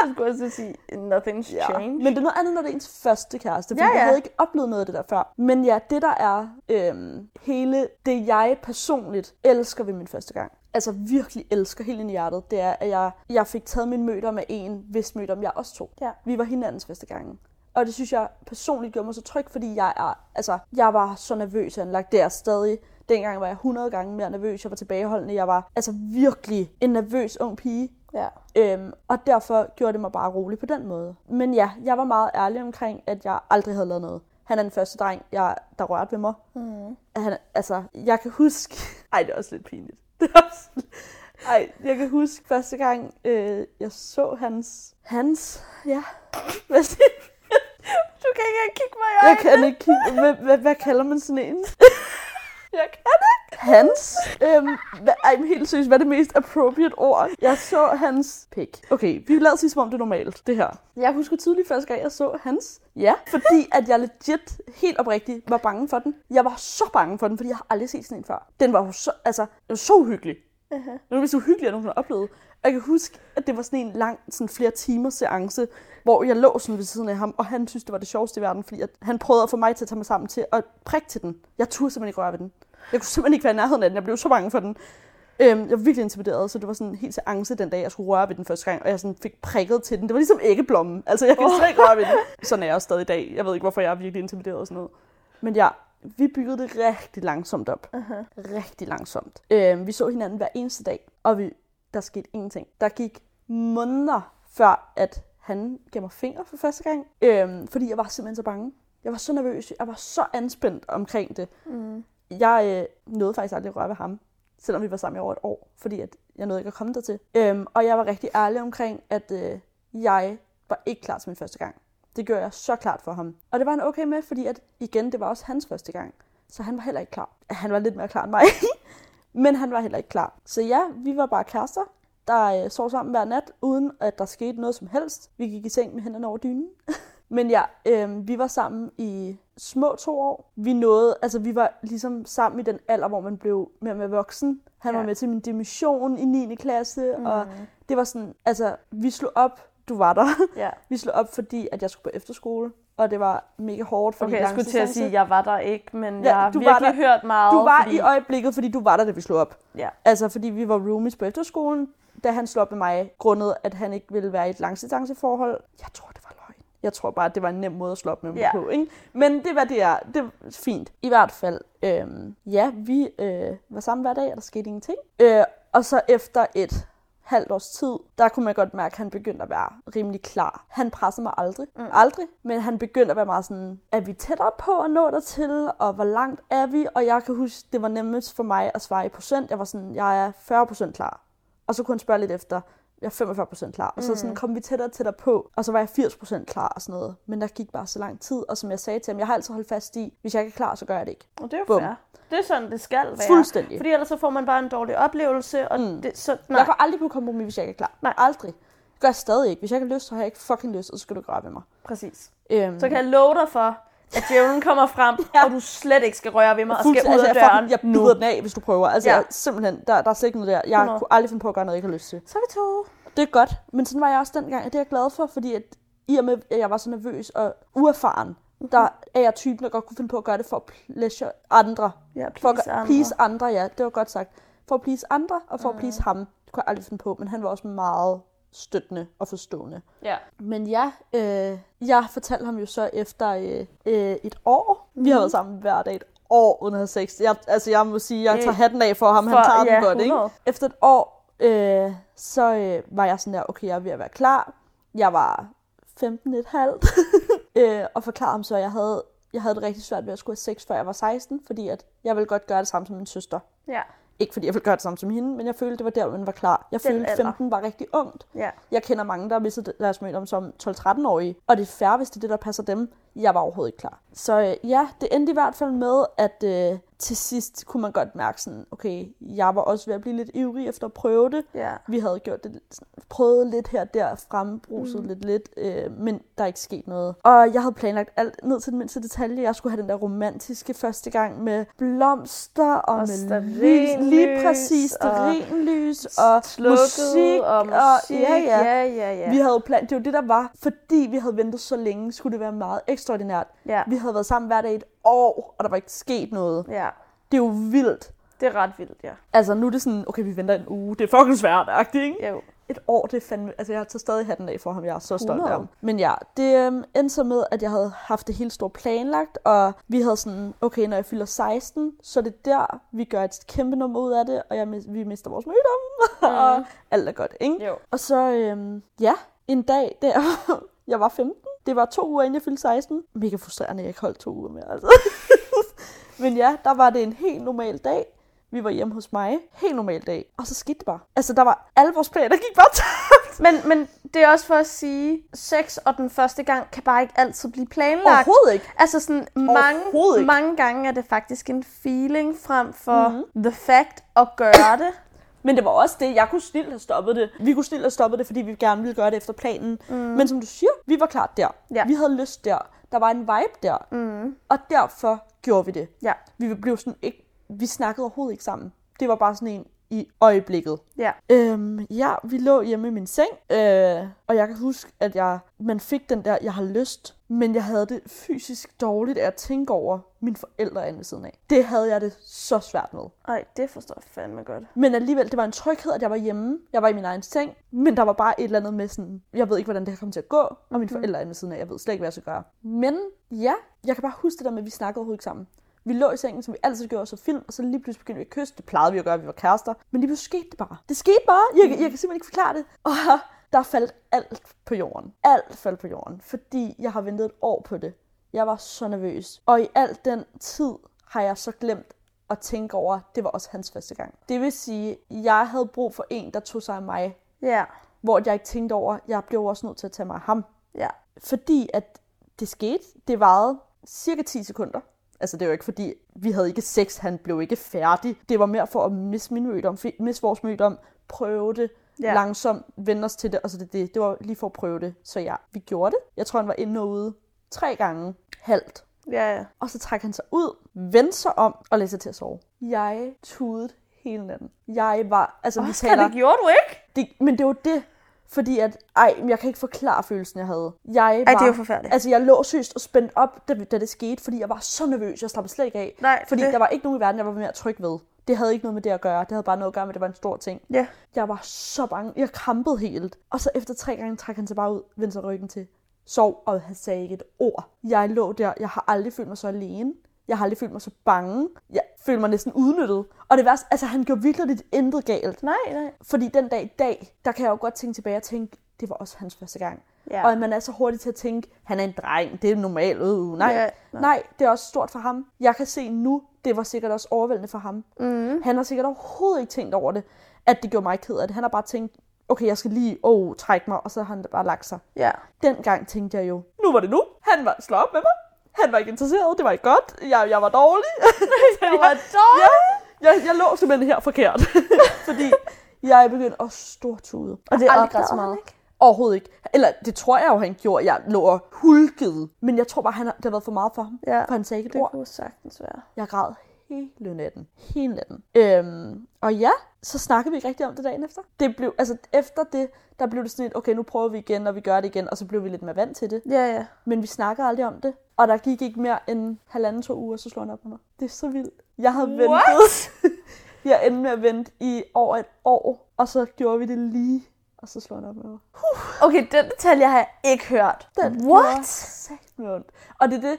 Jeg skulle også sige, nothing's ja. changed. men det er noget andet, når det er ens første kæreste, fordi Ja, jeg ja. havde ikke oplevet noget af det der før. Men ja, det der er øhm, hele det, jeg personligt elsker ved min første gang, altså virkelig elsker helt ind i hjertet, det er, at jeg, jeg fik taget min møder med en, hvis møder jeg også tog. Ja. Vi var hinandens første gang. Og det synes jeg personligt gjorde mig så tryg, fordi jeg er, altså, jeg var så nervøs anlagt. Det er stadig. Dengang var jeg 100 gange mere nervøs. Jeg var tilbageholdende. Jeg var altså virkelig en nervøs ung pige. Ja. Øhm, og derfor gjorde det mig bare rolig på den måde. Men ja, jeg var meget ærlig omkring, at jeg aldrig havde lavet noget. Han er den første dreng, jeg, der rørte ved mig. Mm. Han, altså, jeg kan huske... Ej, det er også lidt pinligt. Det også... Ej, jeg kan huske første gang, øh, jeg så hans... Hans... Ja. Hvad siger Du kan ikke engang kigge mig i Jeg øjnene. kan ikke kigge... Hvad, hvad, hvad kalder man sådan en? Jeg kan ikke. Hans? Øhm, ej, helt seriøst, hvad er det mest appropriate ord? Jeg så hans pik. Okay, vi lader sige, som om det er normalt, det her. Jeg husker tydeligt første gang, jeg så hans. Ja, fordi at jeg legit, helt oprigtigt, var bange for den. Jeg var så bange for den, fordi jeg har aldrig set sådan en før. Den var jo så, altså, den var så uhyggelig. Uh-huh. Det var det så uhyggeligt, jeg nogensinde har oplevet. Og jeg kan huske, at det var sådan en lang, sådan flere timer seance, hvor jeg lå sådan ved siden af ham, og han synes, det var det sjoveste i verden, fordi at han prøvede at få mig til at tage mig sammen til at prikke til den. Jeg turde simpelthen ikke røre ved den. Jeg kunne simpelthen ikke være i nærheden af den. Jeg blev så bange for den. Øhm, jeg var virkelig intimideret, så det var sådan helt seance den dag, jeg skulle røre ved den første gang, og jeg sådan fik prikket til den. Det var ligesom æggeblommen. Altså, jeg kan slet ikke røre ved den. Sådan er jeg også stadig i dag. Jeg ved ikke, hvorfor jeg er virkelig intimideret og sådan noget. Men ja, vi byggede det rigtig langsomt op. Uh-huh. Rigtig langsomt. Øhm, vi så hinanden hver eneste dag, og vi, der skete ingenting. Der gik måneder før, at han gav mig fingre for første gang, øhm, fordi jeg var simpelthen så bange. Jeg var så nervøs, jeg var så anspændt omkring det. Mm. Jeg øh, nåede faktisk aldrig at røre ved ham, selvom vi var sammen i over et år, fordi at jeg nåede ikke at komme dertil. Øhm, og jeg var rigtig ærlig omkring, at øh, jeg var ikke klar til min første gang. Det gjorde jeg så klart for ham. Og det var han okay med, fordi at, igen, det var også hans første gang. Så han var heller ikke klar. Han var lidt mere klar end mig. Men han var heller ikke klar. Så ja, vi var bare kærester, der øh, sov sammen hver nat, uden at der skete noget som helst. Vi gik i seng med hænderne over dynen. Men ja, øh, vi var sammen i små to år. Vi nåede, altså vi var ligesom sammen i den alder, hvor man blev mere og mere voksen. Han ja. Var med til min dimission i 9. klasse, mm. og det var sådan, altså vi slog op, du var der. Ja. vi slog op, fordi at jeg skulle på efterskole, og det var mega hårdt. Fordi Okay, jeg skulle til at sige, at jeg var der ikke, men Ja, jeg har var virkelig der. hørt meget. Du var fordi... i øjeblikket, fordi du var der, da vi slog op. Ja. Altså, fordi vi var roomies på efterskolen, da han slog op med mig, grundet, at han ikke ville være i et langdistanceforhold. Jeg tror, det var løgn. Jeg tror bare, at det var en nem måde at slå op med mig Ja. på, ikke? Men det var det er. Det er fint. I hvert fald, øhm, ja, vi øh, var sammen hver dag, og der skete ingenting. Øh, og så efter et halvt års tid, der kunne man godt mærke, at han begyndte at være rimelig klar. Han pressede mig aldrig. Mm. Aldrig. Men han begyndte at være meget sådan, er vi tættere på at nå dertil, og hvor langt er vi? Og jeg kan huske, det var nemmest for mig at svare i procent. Jeg var sådan, jeg er 40 procent klar. Og så kunne han spørge lidt efter, jeg er 45 procent klar. Og så sådan, kom vi tættere og tættere på, og så var jeg 80 procent klar og sådan noget. Men der gik bare så lang tid, og som jeg sagde til ham, jeg har altid holdt fast i, hvis jeg ikke er klar, så gør jeg det ikke. Og det er jo Bum. fair. Det er sådan, det skal være. Fuldstændig. Fordi ellers så får man bare en dårlig oplevelse, og Mm. mm. det, så, Nej. Jeg går aldrig på kompromis, hvis jeg ikke er klar. Nej. Aldrig. Det gør jeg stadig ikke. Hvis jeg ikke har lyst, så har jeg ikke fucking lyst, og så skal du grave ved mig. præcis. Øhm, Så kan jeg love dig for, at djævlen kommer frem, Ja. og du slet ikke skal røre ved mig, og skal Fuldstændig- ud af altså, jeg, døren jeg nu. bider den af, hvis du prøver. Altså, Ja. jeg, simpelthen, der, der er slet ikke noget der. Jeg 100. kunne aldrig finde på at gøre noget, jeg ikke har lyst til. Så er vi to. Det er godt, men sådan var jeg også dengang, og det er jeg glad for, fordi at, i og med, at jeg var så nervøs og uerfaren, der er jeg typen, der godt kunne finde på at gøre det for at pleasure andre. Ja, For at please andre. please andre, ja, det var godt sagt. For at please andre, og for mm. at please ham. Det kunne jeg aldrig finde på, men han var også meget støttende og forstående. Ja. Men ja, øh, jeg fortalte ham jo så efter øh, øh, et år. Vi har været sammen hver dag et år uden at have sex. Jeg, altså jeg må sige, jeg tager Øh, hatten af for ham. for- han tager ja, den godt, ikke? 100. Efter et år, øh, så øh, var jeg sådan der, okay, jeg er ved at være klar. Jeg var 15 et halvt. øh, og forklarede ham så, at jeg havde, jeg havde det rigtig svært ved at skulle have sex, før jeg var 16, fordi at jeg ville godt gøre det samme som min søster. Ja. Ikke fordi jeg ville gøre det samme som hende, men jeg følte, det var der, man var klar. Jeg Den følte, alder. 15 var rigtig ungt. Ja. Jeg kender mange, der har mistet deres mødom som 12-13-årige, og det er færre, hvis det er det, der passer dem. Jeg var overhovedet ikke klar. Så øh, ja, det endte i hvert fald med, at øh, til sidst kunne man godt mærke sådan, okay, jeg var også ved at blive lidt ivrig efter at prøve det. Ja. Vi havde gjort det, prøvet lidt her og der, frembruset mm. lidt lidt, øh, men der er ikke sket noget. Og jeg havde planlagt alt ned til den mindste detalje. Jeg skulle have den der romantiske første gang med blomster og, Og med lys, lige præcis, og stearinlys og, Slukket musik. og musik. ja, ja. ja, ja, ja. Vi havde plan, det var det, der var. Fordi vi havde ventet så længe, skulle det være meget ekstraordinært. ja. Vi havde været sammen hver dag i et år, og der var ikke sket noget. ja. Det er jo vildt. Det er ret vildt, ja. Altså, nu er det sådan, okay, vi venter en uge. Det er fucking svært, ikke? Jo. Et år, det er fandme... Altså, jeg tager stadig hatten af for ham. Jeg er så stolt af 100. ham. Men ja, det øhm, endte så med, at jeg havde haft det helt stort planlagt, og vi havde sådan, okay, når jeg fylder 16, så er det der, vi gør et kæmpe nummer ud af det, og jeg, vi mister vores mødom, og alt er godt, ikke? Jo. Og så, øhm, ja, en dag der, jeg var 15. Det var to uger, inden jeg fyldte 16. Mega frustrerende, at jeg ikke holdt to uger mere, altså. Men ja, der var det en helt normal dag. Vi var hjemme hos mig. Helt normal dag. Og så skete det bare. Altså, der var alle vores planer gik bare tabt. Men, men det er også for at sige, sex og den første gang kan bare ikke altid blive planlagt. Overhovedet ikke. Altså sådan, mange, ikke. mange gange er det faktisk en feeling frem for Mhm. mm-hmm. the fact at gøre det. Men det var også det, jeg kunne snilt have stoppet det. Vi kunne snilt have stoppet det, fordi vi gerne ville gøre det efter planen. Mm. Men som du siger, vi var klar der. Ja. Vi havde lyst der. Der var en vibe der. Mm. Og derfor gjorde vi det. Ja. Vi blev sådan ikke, vi snakkede overhovedet ikke sammen. Det var bare sådan en i øjeblikket. Ja. Øhm, ja, vi lå hjemme i min seng, øh, og jeg kan huske, at jeg, man fik den der, jeg har lyst, men jeg havde det fysisk dårligt af at tænke over mine forældre inde ved siden af. Det havde jeg det så svært med. Ej, det forstår jeg fandme godt. Men alligevel, det var en tryghed, at jeg var hjemme. Jeg var i min egen seng, men der var bare et eller andet med sådan, jeg ved ikke, hvordan det her kommer til at gå, og mine forældre er inde ved siden af, jeg ved slet ikke, hvad jeg skal gøre. Men ja, jeg kan bare huske det der med, at vi snakkede overhovedet ikke sammen. Vi lå i sengen, som vi altid gjorde, så film, og så lige pludselig begyndte vi at kysse. Det plejede vi at gøre, vi var kærester. Men lige pludselig skete det bare. Det skete bare. Jeg, jeg kan simpelthen ikke forklare det. Og der faldt alt på jorden. Alt faldt på jorden, fordi jeg har ventet et år på det. Jeg var så nervøs. Og i al den tid har jeg så glemt at tænke over, at det var også hans første gang. Det vil sige, at jeg havde brug for en, der tog sig af mig, Ja. hvor jeg ikke tænkte over, at jeg blev også nødt til at tage mig af ham. Ja. Fordi at det skete, det varede cirka 10 sekunder. Altså det er jo ikke fordi, vi havde ikke sex, han blev ikke færdig. Det var mere for at miste min mødom, miste vores mødom, prøve det, Ja. langsomt vende os til det, og så det, det, det var lige for at prøve det. Så ja, vi gjorde det. Jeg tror, han var inde og ude tre gange, halvt. Ja, ja. Og så trak han sig ud, vendte sig om og lagde sig til at sove. Jeg tudede hele natten. Jeg var, altså vi Oscar, taler, det gjorde du ikke? det, men det var det, fordi at, ej, jeg kan ikke forklare følelsen, jeg havde. Jeg Ej, var, det er jo forfærdeligt. Altså, jeg lå søst og spændt op, da, da det skete, fordi jeg var så nervøs. Jeg slappede slet ikke af. Nej, Fordi det- der var ikke nogen i verden, jeg var mere tryg ved. Det havde ikke noget med det at gøre. Det havde bare noget at gøre med, at det var en stor ting. Ja. Jeg var så bange. Jeg krampede helt. Og så efter tre gange trak han sig bare ud, vendte sig ryggen til. Sov, og han sagde ikke et ord. Jeg lå der. Jeg har aldrig følt mig så alene. Jeg har aldrig følt mig så bange. Jeg følte mig næsten udnyttet. Og det værste, altså han gjorde virkelig lidt intet galt. Nej, nej. Fordi den dag i dag, der kan jeg jo godt tænke tilbage og tænke, det var også hans første gang. Ja. Og at man er så hurtig til at tænke, han er en dreng, det er normalt. Øh, nej, Ja, ja, nej. nej, det er også stort for ham. Jeg kan se nu, det var sikkert også overvældende for ham. Mm. Han har sikkert overhovedet ikke tænkt over det, at det gjorde mig ked af det. Han har bare tænkt, okay, jeg skal lige oh, trække mig, og så har han bare lagt sig. Ja. Dengang tænkte jeg jo, nu var det nu. Han var slået op med mig. Han var ikke interesseret, det var ikke godt. Jeg, jeg var dårlig. Det var dårligt. Ja, jeg, jeg lå simpelthen her forkert. Fordi jeg er begyndt at stortude. Og det er så meget. Ikke? Overhovedet ikke. Eller det tror jeg jo, han gjorde. Jeg lå og hulkede. Men jeg tror bare, han har, det har været for meget for ham. Ja, For han sagde ikke et det ord. kunne sagtens være. Jeg græd hele natten. Hele natten. Øhm, og ja, så snakkede vi ikke rigtig om det dagen efter. Det blev, altså efter det, der blev det sådan et, okay, nu prøver vi igen, og vi gør det igen, og så blev vi lidt mere vant til det. Ja, ja. Men vi snakkede aldrig om det. Og der gik ikke mere end halvanden, to uger, så slog han op på mig. Det er så vildt. Jeg havde ventet. What? jeg endte med at vente i over et år, og så gjorde vi det lige Og så slår han op med mig. Okay, den detalje har jeg ikke hørt. Den What? satme ondt. Og det er det,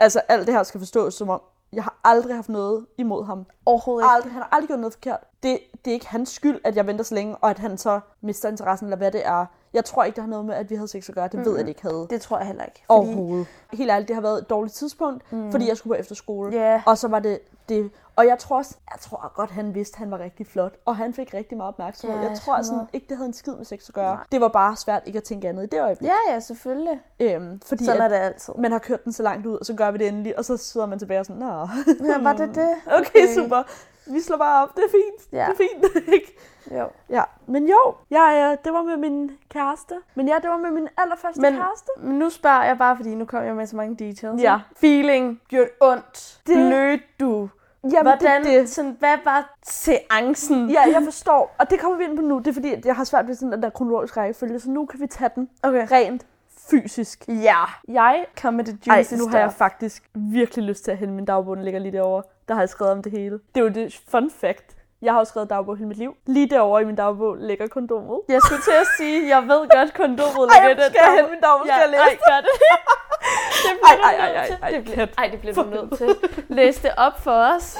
altså alt det her skal forstås som om, jeg har aldrig haft noget imod ham. Overhovedet ikke. Aldrig, han har aldrig gjort noget forkert. Det, det er ikke hans skyld, at jeg venter så længe, og at han så mister interessen, eller hvad det er. Jeg tror ikke, det har noget med, at vi havde sex at gøre. Det ved jeg, det ikke havde. Det tror jeg heller ikke. Overhovedet. Helt ærligt, det har været et dårligt tidspunkt, mm. fordi jeg skulle på efterskole. Ja. Og så var det det. Og jeg tror også, jeg tror godt, han vidste, at han var rigtig flot. Og han fik rigtig meget opmærksomhed. Ja, jeg tror sådan, 100. ikke, det havde en skid med sex at gøre. Det var bare svært ikke at tænke andet i det øjeblik. Ja, ja, selvfølgelig. Øhm, fordi Sådan er det altid. man har kørt den så langt ud, og så gør vi det endelig. Og så sidder man tilbage og sådan, nå. Ja, var det det? Okay, okay, super. Vi slår bare op. Det er fint. Ja. Det er fint. Ikke? Jo. ja. Men jo, ja, ja, det var med min kæreste. Men ja, det var med min allerførste Men- kæreste. Men nu spørger jeg bare, fordi nu kommer jeg med så mange details. Ja. ikke? Feeling. Gjort ondt. Det- Blødt du. Jamen, Hvordan, det, det. Sådan, hvad var seancen? Ja, jeg forstår. Og det kommer vi ind på nu. Det er fordi, at jeg har svært ved sådan den der kronologiske rækkefølge. Så nu kan vi tage den Okay. rent fysisk. Ja. Jeg Kom med det Ej, juicy nu har jeg faktisk virkelig lyst til at hente min dagbog. Den ligger lige derovre. Der har jeg skrevet om det hele. Det er jo det fun fact. Jeg har jo skrevet dagbog hele mit liv. Lige derovre i min dagbog ligger kondomet. Jeg skulle til at sige, jeg ved godt, kondomet ligger i den skal jeg hente min dagbog? Skal jeg læse ej, det. det bliver ej, ej, ej, til. ej, Det bliver-. Ej, det bliver du nødt til. Læs det op for os.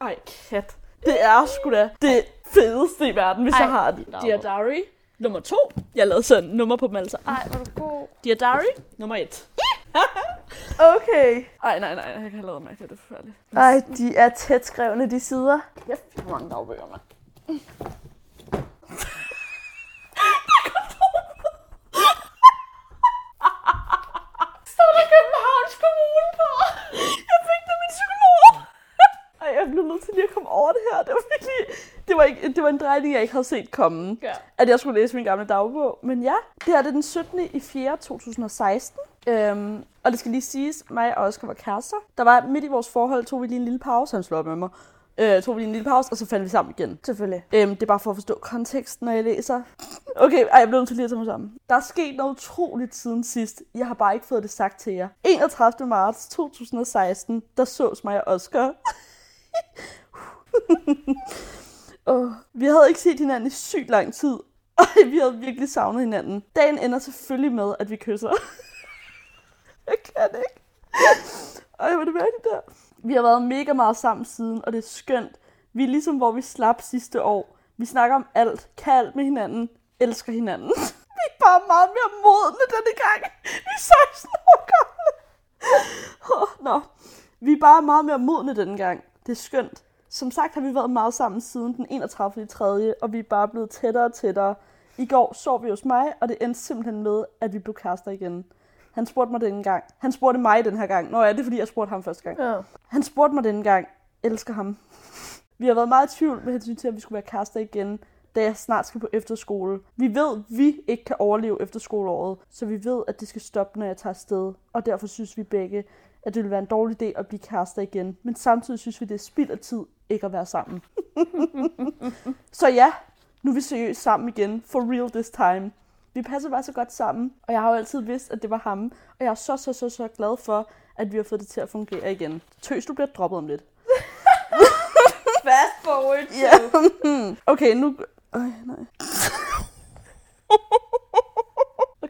Ej, kat. Det er sgu da det fedeste i verden, hvis Ej, jeg har det. Dear Diary, nummer to. Jeg lavede sådan nummer på dem alle sammen. Ej, hvor er du god. Dear Diary, nummer et. Okay. Ej, nej, nej, jeg kan have lavet mig. Det er forfærdeligt. Ej, de er tæt skrevne, de sider. Jeg har mange dagbøger med. Står der Københavns Kommune på? Jeg fik det af min psykolog. Ej, jeg blev nødt til lige at komme over det her. Det var virkelig... Det var, ikke, det var en drejning, jeg ikke havde set komme. Ja. At jeg skulle læse min gamle dagbog. Men ja, det her det er den 17. i 4. 2016. Øhm, og det skal lige siges, mig og Oscar var kærester. Der var midt i vores forhold, tog vi lige en lille pause. Han slog op med mig. Øh, tog vi lige en lille pause, og så fandt vi sammen igen. Selvfølgelig. Øhm, det er bare for at forstå konteksten, når jeg læser. Okay, ej, jeg bliver nødt til lige at tage mig sammen. Der er sket noget utroligt siden sidst. Jeg har bare ikke fået det sagt til jer. 31. marts 2016, der sås mig og Oscar og vi havde ikke set hinanden i sygt lang tid. Og vi havde virkelig savnet hinanden. Dagen ender selvfølgelig med, at vi kysser. jeg kan ikke. Ej, hvor er det mærkeligt der. Vi har været mega meget sammen siden, og det er skønt. Vi er ligesom, hvor vi slap sidste år. Vi snakker om alt, kan alt med hinanden, elsker hinanden. vi er bare meget mere modne denne gang. Vi er 16 år gamle. Åh, Nå, vi er bare meget mere modne denne gang. Det er skønt. Som sagt har vi været meget sammen siden den 31. 3. og vi er bare blevet tættere og tættere. I går sov vi hos mig, og det endte simpelthen med, at vi blev kærester igen. Han spurgte mig denne gang. Han spurgte mig den her gang. Nå, er det fordi, jeg spurgte ham første gang? Ja. Han spurgte mig denne gang. Elsker ham. Vi har været meget i tvivl med hensyn til, at vi skulle være kærester igen, da jeg snart skal på efterskole. Vi ved, at vi ikke kan overleve efterskoleåret, så vi ved, at det skal stoppe, når jeg tager afsted. Og derfor synes vi begge, at det vil være en dårlig idé at blive kærester igen. Men samtidig synes vi, det er spild af tid ikke at være sammen. så ja, nu er vi seriøst sammen igen. For real this time. Vi passer bare så godt sammen, og jeg har jo altid vidst, at det var ham. Og jeg er så, så, så, så glad for, at vi har fået det til at fungere igen. Tøs, du bliver droppet om lidt. Fast forward to. Ja. okay, nu... Øj, nej.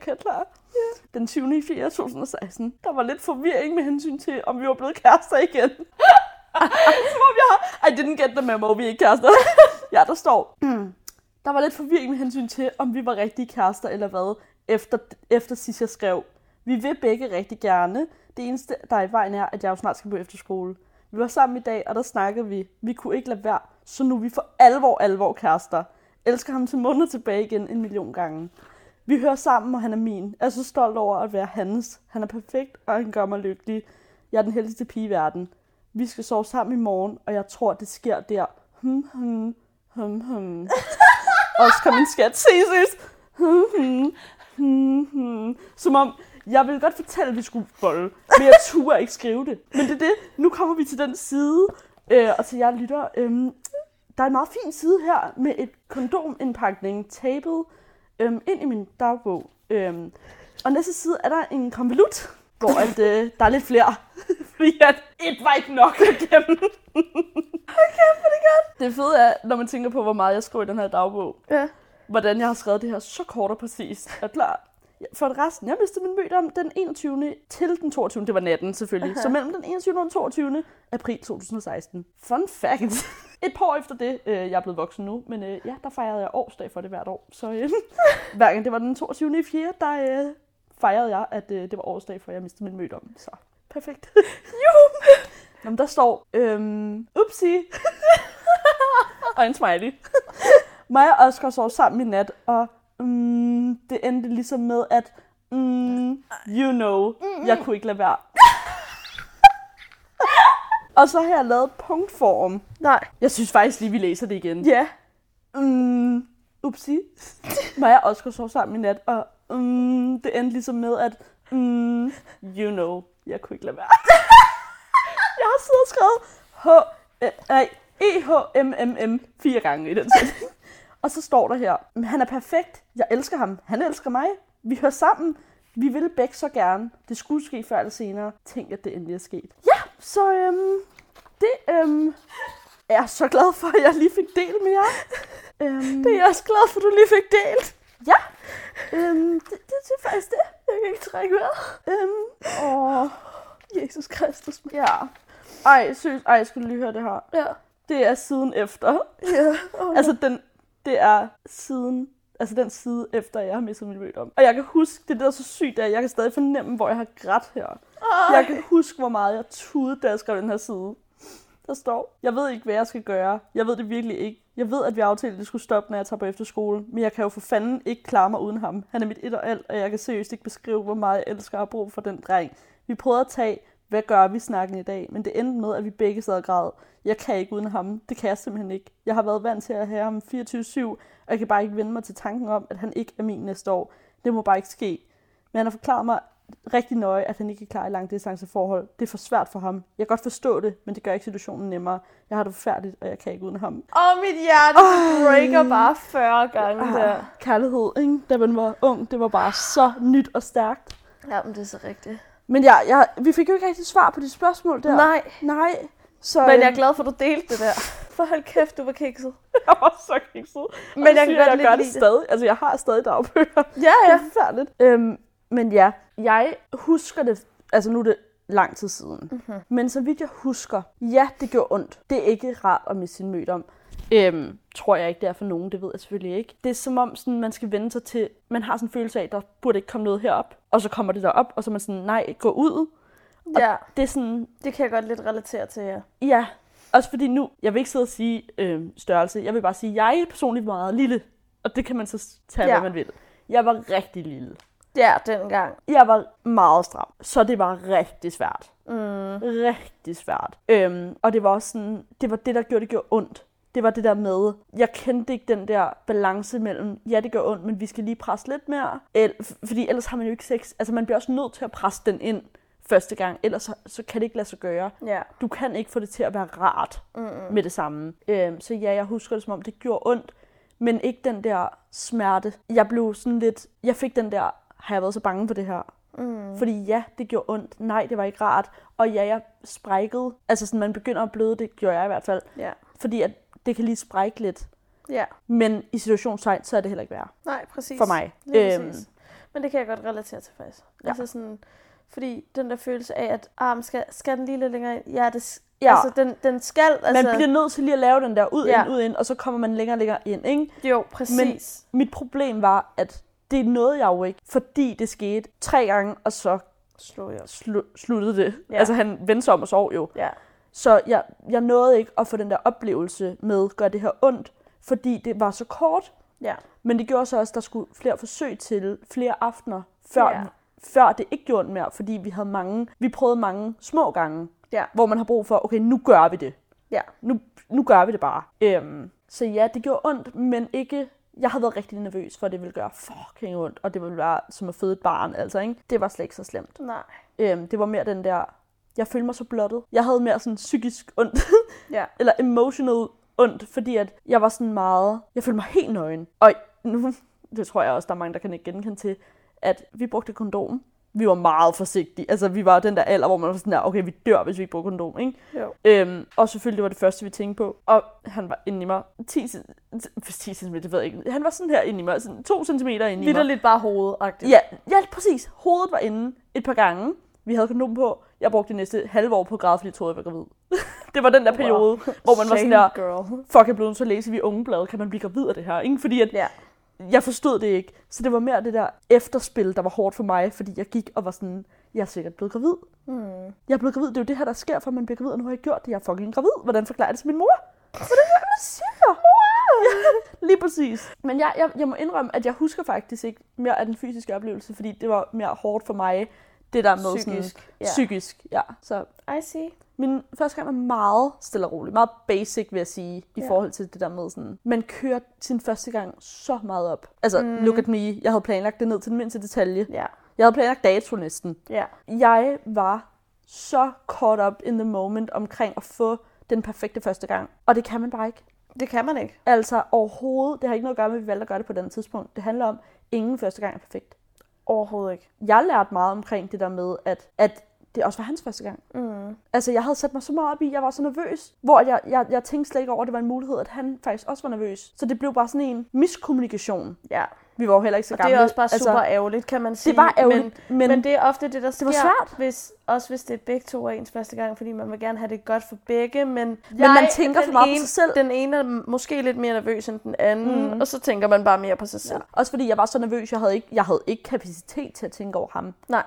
Okay, Ja. Den 20. 4. 2016. Der var lidt forvirring med hensyn til, om vi var blevet kærester igen. Som om jeg har... I didn't get the memo, vi er ikke kærester. ja, der står... Mm. Der var lidt forvirring med hensyn til, om vi var rigtige kærester eller hvad, efter, efter sidst jeg skrev. Vi vil begge rigtig gerne. Det eneste, der er i vejen er, at jeg jo snart skal på efterskole. Vi var sammen i dag, og der snakkede vi. Vi kunne ikke lade være, så nu er vi for alvor, alvor kærester. Elsker ham til måneder tilbage igen en million gange. Vi hører sammen, og han er min. Jeg er så stolt over at være hans. Han er perfekt, og han gør mig lykkelig. Jeg er den heldigste pige i verden. Vi skal sove sammen i morgen, og jeg tror, det sker der. Hmm, hmm, hmm, hmm. kom min skat, ses. Hmm, hm, hmm, hmm, hmm. Som om, jeg ville godt fortælle, at vi skulle bolle, men jeg turde ikke skrive det. Men det er det. Nu kommer vi til den side, øh, og til jer lytter. Øh, der er en meget fin side her med et kondomindpakning Table øhm, ind i min dagbog. Øhm, og næste side er der en konvolut, hvor at, øh, der er lidt flere. Fordi at et var ikke nok at gemme. Okay, er det godt. Det fede er, når man tænker på, hvor meget jeg skriver i den her dagbog, Ja. hvordan jeg har skrevet det her så kort og præcist. Er klar? For resten, jeg mistede min mødt om den 21. til den 22. Det var natten selvfølgelig. Så mellem den 21. og den 22. april 2016. Fun fact. Et par år efter det, øh, jeg er blevet voksen nu, men øh, ja, der fejrede jeg årsdag for det hvert år. Så øh, hver gang det var den 22. i 4., der øh, fejrede jeg, at øh, det var årsdag, for jeg mistede min mødt om. Så perfekt. Juhu! Nå, men der står, øhm, upsi. og en smiley. Mig og Oscar sov sammen i nat, og mm, det endte ligesom med, at mm, you know, jeg kunne ikke lade være. og så har jeg lavet punktform. Nej. Jeg synes faktisk lige, vi læser det igen. Ja. Mm, upsi. Mig og Oscar sov sammen i nat, og mm, det endte ligesom med, at mm, you know, jeg kunne ikke lade være. jeg har siddet og skrevet H, nej, E-H-M-M-M fire gange i den sætning. Og så står der her, "Men han er perfekt, jeg elsker ham, han elsker mig, vi hører sammen, vi ville begge så gerne, det skulle ske før eller senere, tænk at det endelig er sket. Ja, så øhm, det øhm, er jeg så glad for, at jeg lige fik delt med jer. Øhm, Det er jeg også glad for, at du lige fik delt. Ja, øhm, det, det, det er faktisk det. Jeg kan ikke trække vejret. Øhm, åh, Jesus Kristus. ja. Ej, seriøst, ej, jeg skulle lige høre det her. Ja. Det er siden efter. Ja. Oh, Altså, den, det er siden, altså den side efter, jeg har mistet min om. Og jeg kan huske, det er der er så sygt, at jeg kan stadig fornemme, hvor jeg har grædt her. Jeg kan huske, hvor meget jeg tudede, da jeg skrev den her side. Der står, jeg ved ikke, hvad jeg skal gøre. Jeg ved det virkelig ikke. Jeg ved, at vi aftalte, at det skulle stoppe, når jeg tager på efterskole. Men jeg kan jo for fanden ikke klare mig uden ham. Han er mit et og alt, og jeg kan seriøst ikke beskrive, hvor meget jeg elsker og har brug for den dreng. Vi prøvede at tage, hvad gør vi snakken i dag? Men det endte med, at vi begge sad og græd. Jeg kan ikke uden ham. Det kan jeg simpelthen ikke. Jeg har været vant til at have ham 24-7, og jeg kan bare ikke vende mig til tanken om, at han ikke er min næste år. Det må bare ikke ske. Men han har forklaret mig rigtig nøje, at han ikke er klar i langdistanceforhold. Det er for svært for ham. Jeg kan godt forstå det, men det gør ikke situationen nemmere. Jeg har det forfærdeligt, og jeg kan ikke uden ham. Åh, mit hjerte breaker bare 40 gange der. Ah, kærlighed, ikke? da man var ung, det var bare så nyt og stærkt. Ja, men det er så rigtigt. Men ja, jeg, vi fik jo ikke rigtig svar på de spørgsmål der. Nej, Nej. Så, men jeg er øhm, glad for, at du delte det der. For hold kæft, du var kikset. jeg var så kikset. Men jeg kan siger, godt jeg gør det stadig. Altså, jeg har stadig dagbøger. Ja, Det er ja. forfærdeligt. Øhm, men ja, jeg husker det, altså nu er det lang tid siden. Mm-hmm. Men så vidt jeg husker, ja, det gjorde ondt. Det er ikke rart at miste sin mødt om. Øhm, tror jeg ikke, det er for nogen, det ved jeg selvfølgelig ikke. Det er som om, sådan, man skal vende sig til, man har sådan en følelse af, der burde ikke komme noget herop. Og så kommer det derop, og så er man sådan, nej, gå ud. Ja, Det er sådan, det kan jeg godt lidt relatere til, ja. ja. Også fordi nu, jeg vil ikke sidde og sige øh, størrelse, jeg vil bare sige, jeg er personligt meget lille. Og det kan man så tage. Ja. hvad man vil. Jeg var rigtig lille. Ja, dengang. Jeg var meget stram, så det var rigtig svært. Mm. Rigtig svært. Øhm, og det var også sådan, det var det, der gjorde det gjorde ondt. Det var det der med, jeg kendte ikke den der balance mellem, ja, det gør ondt, men vi skal lige presse lidt mere. El, fordi ellers har man jo ikke sex. Altså, man bliver også nødt til at presse den ind første gang, ellers så, så kan det ikke lade sig gøre. Ja. Du kan ikke få det til at være rart Mm. med det samme. Øhm, så ja, jeg husker det som om, det gjorde ondt, men ikke den der smerte. Jeg blev sådan lidt, jeg fik den der, har jeg været så bange for det her? Mm. Fordi ja, det gjorde ondt. Nej, det var ikke rart. Og ja, jeg sprækkede. Altså sådan, man begynder at bløde, det gjorde jeg i hvert fald. Ja. Fordi at det kan lige sprække lidt. Ja. Men i situationstegn, så er det heller ikke værd Nej, præcis. for mig. Lige Øhm, præcis. Men det kan jeg godt relatere til faktisk. Ja. Altså sådan, fordi den der følelse af, at arm skal, skal den lige lidt længere ind? Ja, det, Ja. altså den, den skal, altså, man bliver nødt til lige at lave den der ud, Ja. ind, ud, ind, og så kommer man længere og længere ind, ikke? jo, præcis. Mit problem var, at det nåede jeg jo ikke, fordi det skete tre gange, og så Slå jeg. slu- sluttede det. Ja. Altså han vendte sig om og sov jo. Ja. Så jeg, jeg nåede ikke at få den der oplevelse med, gør det her ondt, fordi det var så kort. Ja. Men det gjorde så også, at der skulle flere forsøg til, flere aftener, før, Ja. før det ikke gjorde ondt mere, fordi vi havde mange, vi prøvede mange små gange, Ja. hvor man har brug for, okay, nu gør vi det. Ja. Nu, nu gør vi det bare. Øhm, så ja, det gjorde ondt, men ikke... Jeg havde været rigtig nervøs for, at det ville gøre fucking ondt, og det ville være som at føde et barn, altså, ikke? Det var slet ikke så slemt. Nej. Øhm, det var mere den der, jeg følte mig så blottet. Jeg havde mere sådan psykisk ondt, Ja. eller emotional ondt, fordi at jeg var sådan meget, jeg følte mig helt nøgen. Og nu, det tror jeg også, der er mange, der kan ikke genkende til, at vi brugte kondom. vi var meget forsigtige. Altså, vi var den der alder, hvor man var sådan der, okay, vi dør, hvis vi ikke bruger kondom, ikke? Jo. Øhm, og selvfølgelig, det var det første, vi tænkte på. Og han var inde i mig 10, cm- 10 cm, det ved jeg ikke. Han var sådan her inde i mig, sådan 2 cm inde i mig. Vitterligt bare hovedagtigt. Ja, ja, præcis. Hovedet var inde et par gange. Vi havde kondom på. Jeg brugte det næste halve år på grad, fordi jeg troede, jeg var gravid. det var den der periode, wow. hvor man var sådan der, girl. fuck, jeg blev at læse vi unge blade, kan man blive gravid af det her? Ikke? Fordi at Ja. jeg forstod det ikke. Så det var mere det der efterspil, der var hårdt for mig, fordi jeg gik og var sådan, jeg er sikkert blevet gravid. Hmm. Jeg er blevet gravid, det er jo det her, der sker, for man bliver gravid, og nu har jeg gjort det, jeg er fucking gravid. Hvordan forklarer jeg det til min mor? Hvordan er det, siger? Ja, lige præcis. Men jeg, jeg, jeg må indrømme, at jeg husker faktisk ikke mere af den fysiske oplevelse, fordi det var mere hårdt for mig, det der med Psykisk, sådan, ja. psykisk. Ja. Så I see. min første gang var meget stille og rolig, meget basic, vil jeg sige, i Ja. forhold til det der med sådan, man kører sin første gang så meget op. Altså, mm. look at me, jeg havde planlagt det ned til den mindste detalje. Ja. Jeg havde planlagt dato næsten. Ja. Jeg var så caught up in the moment omkring at få den perfekte første gang. Og det kan man bare ikke. Det kan man ikke. Altså overhovedet, det har ikke noget at gøre med, at vi valgte at gøre det på den tidspunkt. Det handler om, ingen første gang er perfekt. Overhovedet ikke. Jeg lærte meget omkring det der med, at, at det også var hans første gang. Mm. Altså, jeg havde sat mig så meget op i, jeg var så nervøs, hvor jeg, jeg, jeg tænkte slet ikke over, at det var en mulighed, at han faktisk også var nervøs. Så det blev bare sådan en miskommunikation. Ja. Vi var jo heller ikke så Og det gamle. er også bare super altså, ærgerligt, kan man sige. det var ærgerligt, Men, men, men det er ofte det, der sker. var svært. Hvis, også hvis det er begge to er ens første gang, fordi man vil gerne have det godt for begge. Men, men man tænker for meget på sig selv. Den ene er måske lidt mere nervøs end den anden, mm. og så tænker man bare mere på sig ja. selv. Også fordi jeg var så nervøs, jeg havde ikke, jeg havde ikke kapacitet til at tænke over ham. Nej.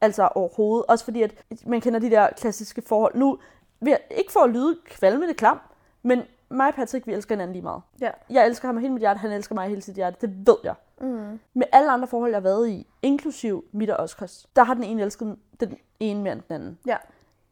Altså overhovedet. Også fordi, at man kender de der klassiske forhold. Nu, ikke for at lyde kvalmende klam, men mig og Patrick, vi elsker hinanden lige meget. Ja. Jeg elsker ham af hele mit hjerte, han elsker mig af hele sit hjerte. Det ved jeg. Mm. Med alle andre forhold, jeg har været i, inklusiv mit og Oscars, der har den ene elsket den ene mere end den anden. Ja.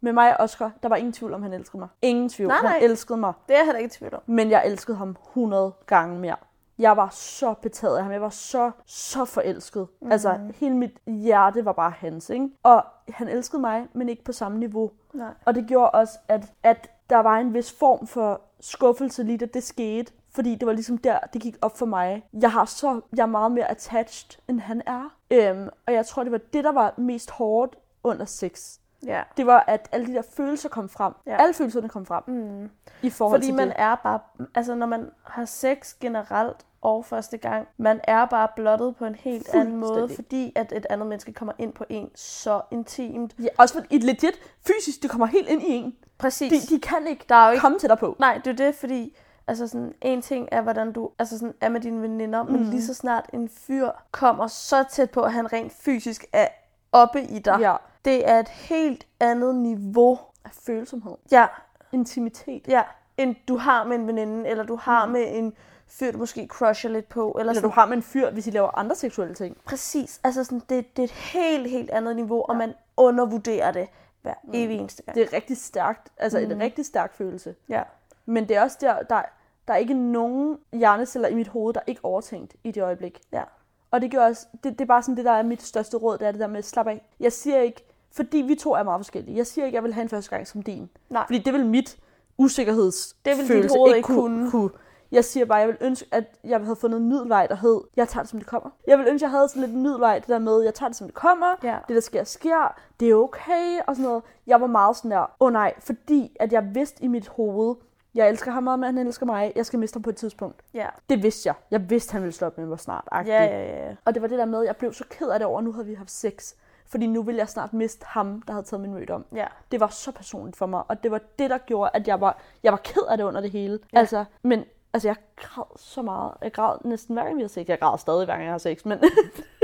Med mig og Oscar, der var ingen tvivl om, han elskede mig. Ingen tvivl. Nej, nej. Han elskede mig. Det er jeg heller ikke i tvivl om. Men jeg elskede ham 100 gange mere. Jeg var så betaget af ham. Jeg var så, så forelsket. Mm. Altså, hele mit hjerte var bare hans, ikke? Og han elskede mig, men ikke på samme niveau. Nej. Og det gjorde også, at, at der var en vis form for skuffelse lige da det skete. Fordi det var ligesom der, det gik op for mig. Jeg, har så, jeg er meget mere attached, end han er. Øhm, og jeg tror, det var det, der var mest hårdt under sex. Ja. Det var, at alle de der følelser kom frem. Ja. Alle følelserne kom frem Mm. i forhold Fordi til man det. er bare, altså når man har sex generelt og første gang, man er bare blottet på en helt anden måde, fordi at et andet menneske kommer ind på en så intimt. Ja, også fordi et legit fysisk, det kommer helt ind i en. Præcis. De, de kan ikke der er jo ikke, komme til dig på. nej, det er det, fordi altså sådan, en ting er, hvordan du altså sådan, er med dine veninder, mm. men Mhm. lige så snart en fyr kommer så tæt på, at han rent fysisk er oppe i dig, Ja. det er et helt andet niveau. Af følsomhed. Ja, Intimitet. ja, end du har med en veninde, eller du har med en fyr, du måske crusher lidt på, eller, Eller sådan. du har med en fyr, hvis I laver andre seksuelle ting. Præcis. Altså sådan, det, det er et helt, helt andet niveau, og man undervurderer det hver mm. evig eneste gang. Det er rigtig stærkt. Altså mm. En rigtig stærk følelse. Ja. Men det er også der, der, der er ikke nogen hjerneceller i mit hoved, der er ikke overtænkt i det øjeblik. Ja. Og det gør også, det, det er bare sådan det, der er mit største råd, det er det der med, slap af. Jeg siger ikke, fordi vi to er meget forskellige, jeg siger ikke, jeg vil have en første gang som din. Nej. Fordi det vil mit usikkerhedsfølelse Det vil dit hoved ikke ikke kunne. kunne. Jeg siger bare, jeg vil ønske, at jeg havde fundet en middelvej, der hed, jeg tager det, som det kommer. Jeg vil ønske, at jeg havde sådan lidt en middelvej, det der med, jeg tager det, som det kommer. Ja. Det, der sker, sker. Det er okay, og sådan noget. Jeg var meget sådan der, åh oh, nej, fordi at jeg vidste i mit hoved, jeg elsker ham meget, men han elsker mig. Jeg skal miste ham på et tidspunkt. Ja. Det vidste jeg. Jeg vidste, han ville stoppe med mig snart. Ja, ja, ja. Og det var det der med, at jeg blev så ked af det over, at nu havde vi haft sex. Fordi nu ville jeg snart miste ham, der havde taget min møde om. Ja. Det var så personligt for mig, og det var det, der gjorde, at jeg var, jeg var ked af det under det hele. Ja. Altså, men altså, jeg græd så meget. Jeg græd næsten hver gang, vi har sex. Jeg græd stadig, hver gang jeg har sex, men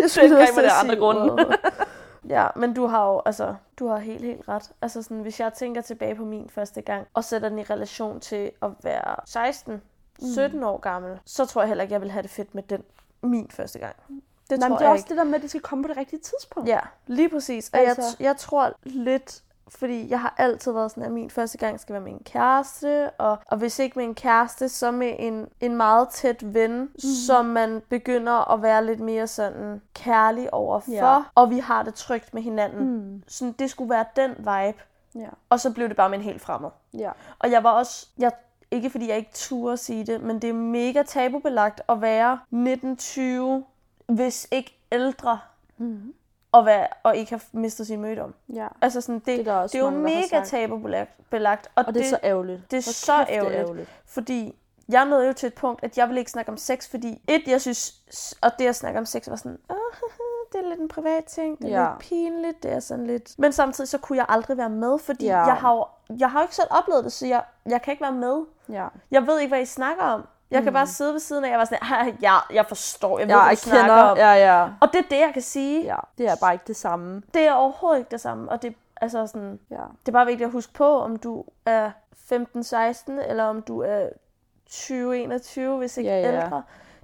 Jeg skulle ikke med det andre grunde. ja, men du har jo, altså, du har helt, helt ret. Altså sådan, hvis jeg tænker tilbage på min første gang, og sætter den i relation til at være 16, 17 år gammel, så tror jeg heller ikke, jeg vil have det fedt med den, min første gang. Det Nej, tror men det er jeg også ikke. det der med, at det skal komme på det rigtige tidspunkt. Ja, lige præcis. Og altså... Altså- jeg, jeg tror lidt, fordi jeg har altid været sådan, at min første gang skal være med en kæreste, og, og hvis ikke med en kæreste, så med en, en meget tæt ven, mm. som man begynder at være lidt mere sådan kærlig overfor, Ja. og vi har det trygt med hinanden. Mm. Sådan, det skulle være den vibe, Ja. og så blev det bare med en helt fremmed. ja. Og jeg var også, jeg, ikke fordi jeg ikke turde sige det, men det er mega tabubelagt at være 19-20, hvis ikke ældre, Mm. At, være, at ikke have mistet sin mødom. Ja. Altså sådan, det, Det er det er jo mange, har mega tabubelagt, belagt, og, Og det er så ærgerligt. det er så kæft, det er ærgerligt. ærgerligt. fordi jeg nåede jo til et punkt, at jeg ville ikke snakke om sex, fordi et, jeg synes, og det at snakke om sex var sådan, det er lidt en privat ting, det er Ja. lidt pinligt, det er sådan lidt... Men samtidig så kunne jeg aldrig være med, fordi Ja. jeg har jo jeg har jo ikke selv oplevet det, så jeg, jeg kan ikke være med. Ja. Jeg ved ikke, hvad I snakker om. Jeg kan bare sidde ved siden af, og jeg var sådan, "Ah, ja, jeg forstår, jeg ved, Ja, hvad du snakker kender. om. Ja, ja. Og det er det, jeg kan sige. Ja, det er bare ikke det samme. Det er overhovedet ikke det samme. Og det, altså sådan, Ja. det er bare vigtigt at huske på, om du er 15-16, eller om du er 20-21, hvis ikke Ja, ja. ældre.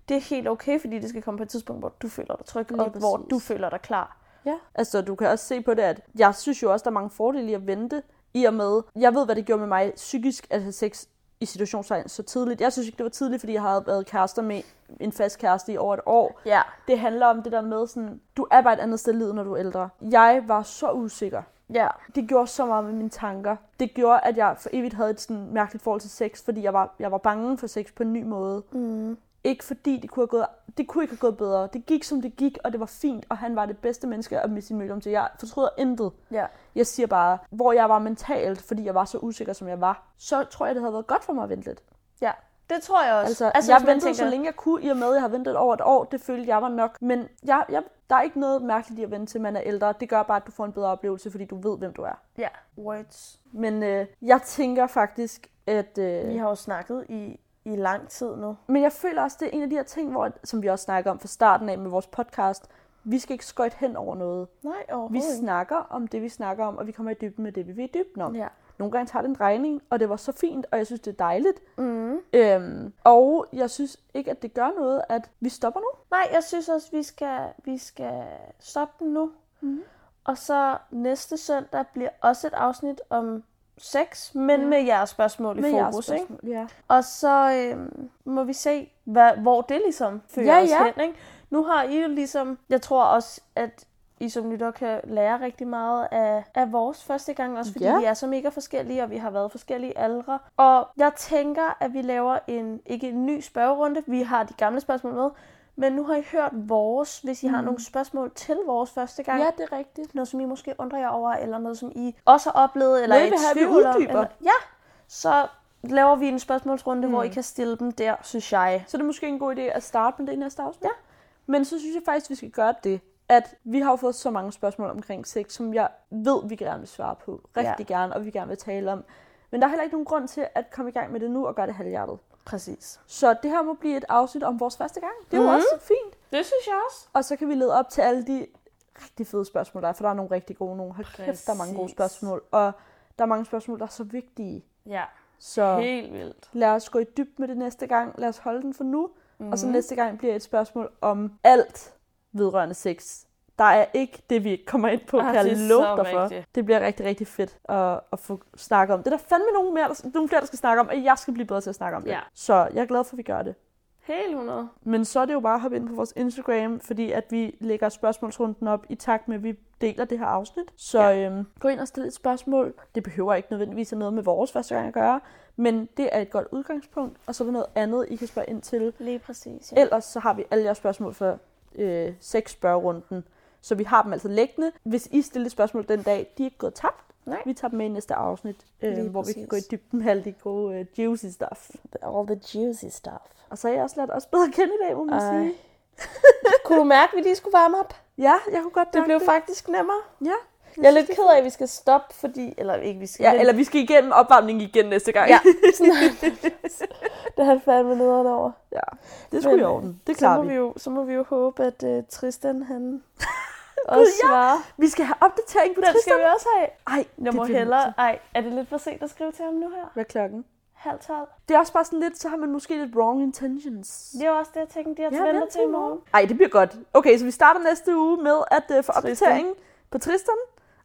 Det er helt okay, fordi det skal komme på et tidspunkt, hvor du føler dig tryg, Lige og hvor præcis. du føler dig klar. Ja, altså du kan også se på det, at jeg synes jo også, der er mange fordele i at vente, i og med, jeg ved, hvad det gjorde med mig psykisk at have sex i situationstegn så tidligt. Jeg synes ikke, det var tidligt, fordi jeg havde været kærester med en fast kæreste i over et år. Ja. Det handler om det der med sådan, du er bare et andet sted i livet, når du er ældre. Jeg var så usikker. Ja. Det gjorde så meget med mine tanker. Det gjorde, at jeg for evigt havde et sådan mærkeligt forhold til sex, fordi jeg var, jeg var bange for sex på en ny måde. Mm. Ikke fordi det kunne, have gået, det kunne ikke have gået bedre. Det gik, som det gik, og det var fint, og han var det bedste menneske at miste sin mødom til. Jeg fortryder intet. Ja. Jeg siger bare, hvor jeg var mentalt, fordi jeg var så usikker, som jeg var, så tror jeg, det havde været godt for mig at vente lidt. Ja. Det tror jeg også. Altså, altså jeg ventede så længe jeg kunne, i og med, at jeg har ventet over et år. Det følte jeg var nok. Men jeg, jeg, der er ikke noget mærkeligt i at vente til, man er ældre. Det gør bare, at du får en bedre oplevelse, fordi du ved, hvem du er. Ja. Words. Men øh, jeg tænker faktisk, at... Øh, Vi har jo snakket i, i lang tid nu. Men jeg føler også, det er en af de her ting, hvor, som vi også snakker om fra starten af med vores podcast. Vi skal ikke skøjte hen over noget. Nej, Vi overhovedet ikke. snakker om det, vi snakker om, og vi kommer i dybden med det, vi vil i dybden om. Ja. Nogle gange tager det en drejning, og det var så fint, og jeg synes, det er dejligt. Mm. Øhm, og jeg synes ikke, at det gør noget, at vi stopper nu. Nej, jeg synes også, vi skal, vi skal stoppe den nu. Mhm. Og så næste søndag bliver også et afsnit om sex, men Ja. med jeres spørgsmål i Med fokus. Ikke? spørgsmål, Ja. Og så øhm, må vi se, hvad, hvor det ligesom fører Ja, os ja. hen. Ikke? Nu har I jo ligesom, jeg tror også, at I som lytter kan lære rigtig meget af, af vores første gang, også fordi Ja. vi er så mega forskellige, og vi har været forskellige aldre. Og jeg tænker, at vi laver en, ikke en ny spørgerunde, vi har de gamle spørgsmål med, men nu har I hørt vores, hvis I mm. har nogle spørgsmål til vores første gang. ja, det er rigtigt. Noget, som I måske undrer jer over, eller noget, som I også har oplevet, eller Noget, i tvivl om. Eller, ja, så laver vi en spørgsmålsrunde, mm. hvor I Mm. kan stille dem der, synes jeg. Så det er måske en god idé at starte med det i næste afsnit. Ja. Men så synes jeg faktisk, vi skal gøre det, at vi har fået så mange spørgsmål omkring sex, som jeg ved, vi gerne vil svare på. Rigtig ja. gerne, og vi gerne vil tale om. Men der er heller ikke nogen grund til at komme i gang med det nu og gøre det halvhjertet. Præcis. Så det her må blive et afsnit om vores første gang. Det er jo Mhm. også fint. Det synes jeg også. Og så kan vi lede op til alle de rigtig fede spørgsmål, der er, for der er nogle rigtig gode nogle. Hold kæft, der er mange gode spørgsmål. Og der er mange spørgsmål, der er så vigtige. Ja, Så helt vildt. lad os gå i dyb med det næste gang. Lad os holde den for nu. Mm. Og så Mhm. næste gang bliver et spørgsmål om alt vedrørende sex. Der er ikke det, vi ikke kommer ind på, Ah, kan jeg det love dig for. rigtigt. Det bliver rigtig, rigtig fedt at, at få snakket om. Det er der fandme nogen, mere, der, nogen flere, der skal snakke om, og jeg skal blive bedre til at snakke om det. Ja. Så jeg er glad for, at vi gør det. Helt 100. Men så er det jo bare at hoppe ind på vores Instagram, fordi at vi lægger spørgsmålsrunden op i takt med, at vi deler det her afsnit. Så Ja. øhm, gå ind og stille et spørgsmål. Det behøver ikke nødvendigvis have noget med vores første gang at gøre, men det er et godt udgangspunkt, og så er der noget andet, I kan spørge ind til. Lige præcis. Ja. Ellers så har vi alle jeres spørgsmål for øh, seks spørgerunden, så vi har dem altså liggende. Hvis I stiller spørgsmål den dag, de er ikke gået tabt. Nej. Vi tager dem med i næste afsnit, Lige øh, hvor vi kan præcis. gå i dybden med alle de gode øh, juicy stuff. All the juicy stuff. Og så har jeg også lært os bedre at kende i dag, må man Ej. sige. Kunne du mærke, at vi lige skulle varme op? Ja, jeg kunne godt Det blev faktisk nemmere. Ja. Jeg er lidt ked af, at vi skal stoppe, fordi... Eller ikke, vi skal... Ja, eller vi skal igennem opvarmning igen næste gang. Ja, sådan det har fandme nederen over. ja. Det skulle i orden. Det så klarer må vi. vi. Jo, så må vi jo håbe, at uh, Tristan han også ja. Vi skal have opdatering på Den skal Tristan. vi også have. Ej, Jeg må hellere... Ej, er det lidt for sent at skrive til ham nu her? Hvad er klokken? Halv tolv. Det er også bare sådan lidt, så har man måske lidt wrong intentions. Det er jo også det, jeg tænkte, de har Ja, ja, til i morgen. Ej, det bliver godt. Okay, så vi starter næste uge med at uh, få opdatering på Tristan,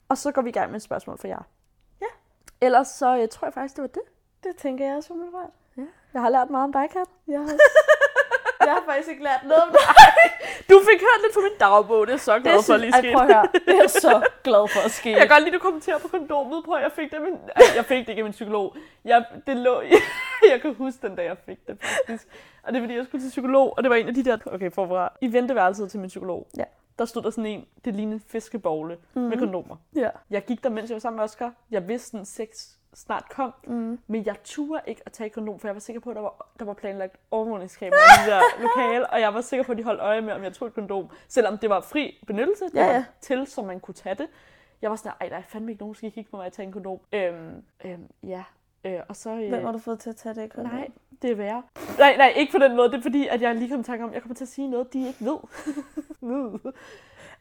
og så går vi i gang med et spørgsmål for jer. Ja. Ellers så uh, tror jeg faktisk, det var det. Det tænker jeg også umiddelbart. Jeg har lært meget om dig, Kat. Jeg har, jeg har faktisk ikke lært noget om det. Du fik hørt lidt fra min dagbog, det er så glad Det for synes, lige ej, sket. prøv at høre. Det er så glad for at ske. Jeg kan godt lide, at du kommenterer på kondomet på, at jeg fik det af min... Jeg fik det ikke af min psykolog. Jeg, det lå... jeg kan huske den dag, jeg fik det faktisk. Og det er fordi, jeg skulle til psykolog, og det var en af de der... Okay, forfra. I venteværelset til min psykolog. Ja. Der stod der sådan en, det lignede en fiskebogle mm. med kondomer. Ja. Jeg gik der, mens jeg var sammen med Oscar. Jeg vidste, at sex snart kom, Mm. men jeg turde ikke at tage kondom, for jeg var sikker på, at der var, der var planlagt overvågningskamera i det der lokale, og jeg var sikker på, at de holdt øje med, om jeg tog et kondom, selvom det var fri benyttelse, det Ja, var ja. til, så man kunne tage det. Jeg var sådan, ej, der er fandme ikke nogen, der skal kigge på mig at tage en kondom. Øhm, øhm, ja, øh, og så... Øh, Hvem har du fået til at tage det kondom? Nej, det er værre. Nej, nej, ikke på den måde. Det er fordi, at jeg lige kom i tanke om, at jeg kommer til at sige noget, de ikke ved.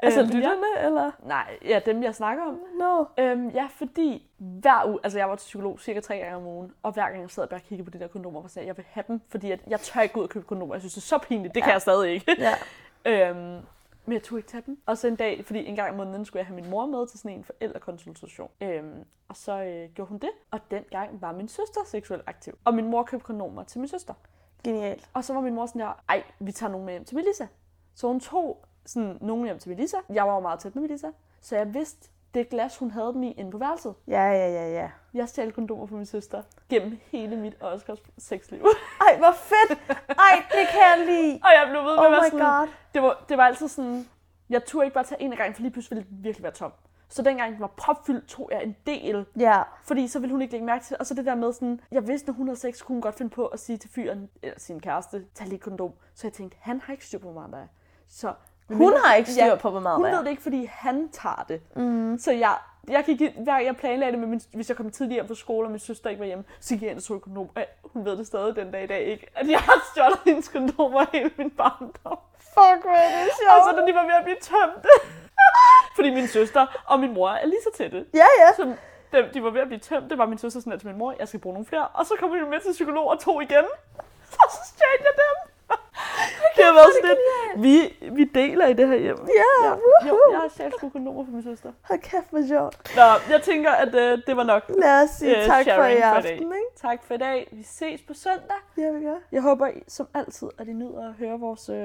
Altså Øhm, lytterne, eller? Nej, ja, dem jeg snakker om. No. Øhm, ja, fordi hver uge, altså jeg var til psykolog cirka tre gange om ugen, og hver gang jeg sad og bare kiggede på de der kondomer, og sagde, jeg vil have dem, fordi at jeg tør ikke gå ud og købe kondomer. Jeg synes, det er så pinligt. Det kan Ja. jeg stadig ikke. Ja. øhm, men jeg tog ikke tage dem. Og så en dag, fordi en gang om måneden skulle jeg have min mor med til sådan en forældrekonsultation. Øhm, og så øh, gjorde hun det, og den gang var min søster seksuelt aktiv. Og min mor købte kondomer til min søster. Genialt. Og så var min mor sådan der, ej, vi tager nogen med hjem til Melissa. Så hun tog sådan nogen hjem til Melissa. Jeg var jo meget tæt med Melissa, så jeg vidste, det glas, hun havde dem i inde på værelset. Ja, ja, ja, ja. Jeg stjal kondomer fra min søster gennem hele mit Oscars sexliv. Ej, hvor fedt! Ej, det kan jeg lide. og jeg blev ved med Oh at være sådan, god. det var, det var altid sådan, jeg turde ikke bare tage en af gangen, for lige pludselig ville den virkelig være tom. Så dengang den var propfyldt, tog jeg en del, Ja. fordi så ville hun ikke lægge mærke til det. Og så det der med sådan, jeg vidste, når hun havde sex, kunne hun godt finde på at sige til fyren, eller sin kæreste, tag lige kondom. Så jeg tænkte, han har ikke styr på, hvor meget der er. Så Hun har ikke styr på, hvor meget Hun ved det ikke, fordi han tager det. Mm. Så jeg, jeg gik, hver jeg planlagde det, med min, hvis jeg kom tidligere hjem fra skole, og min søster ikke var hjemme, så gik jeg ind og tog kondom. Og hun ved det stadig den dag i dag ikke, at jeg har stjålet hendes kondomer hele min barndom. Fuck, hvor er det Og sjovt. så da de var ved at blive tømt. fordi min søster og min mor er lige så tætte. Ja, ja. Så de, de var ved at blive tømt. Det var min søster sådan til min mor, jeg skal bruge nogle flere. Og så kom vi med til psykolog og to igen. Og så stjal jeg dem. Det har været sådan lidt, vi, vi deler i det her hjem. Ja, Jo, woohoo. jeg sgu kondomer for min søster. Hold kæft, hvor sjovt. Nå, jeg tænker, at øh, det var nok. Lad os sige Øh, tak for i aften, ikke? Tak for i dag. Vi ses på søndag. Ja, vi gør. Jeg håber I, som altid, at I nyder at høre vores, øh,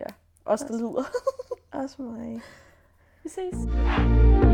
ja, os der lyder. Også mig. Vi ses.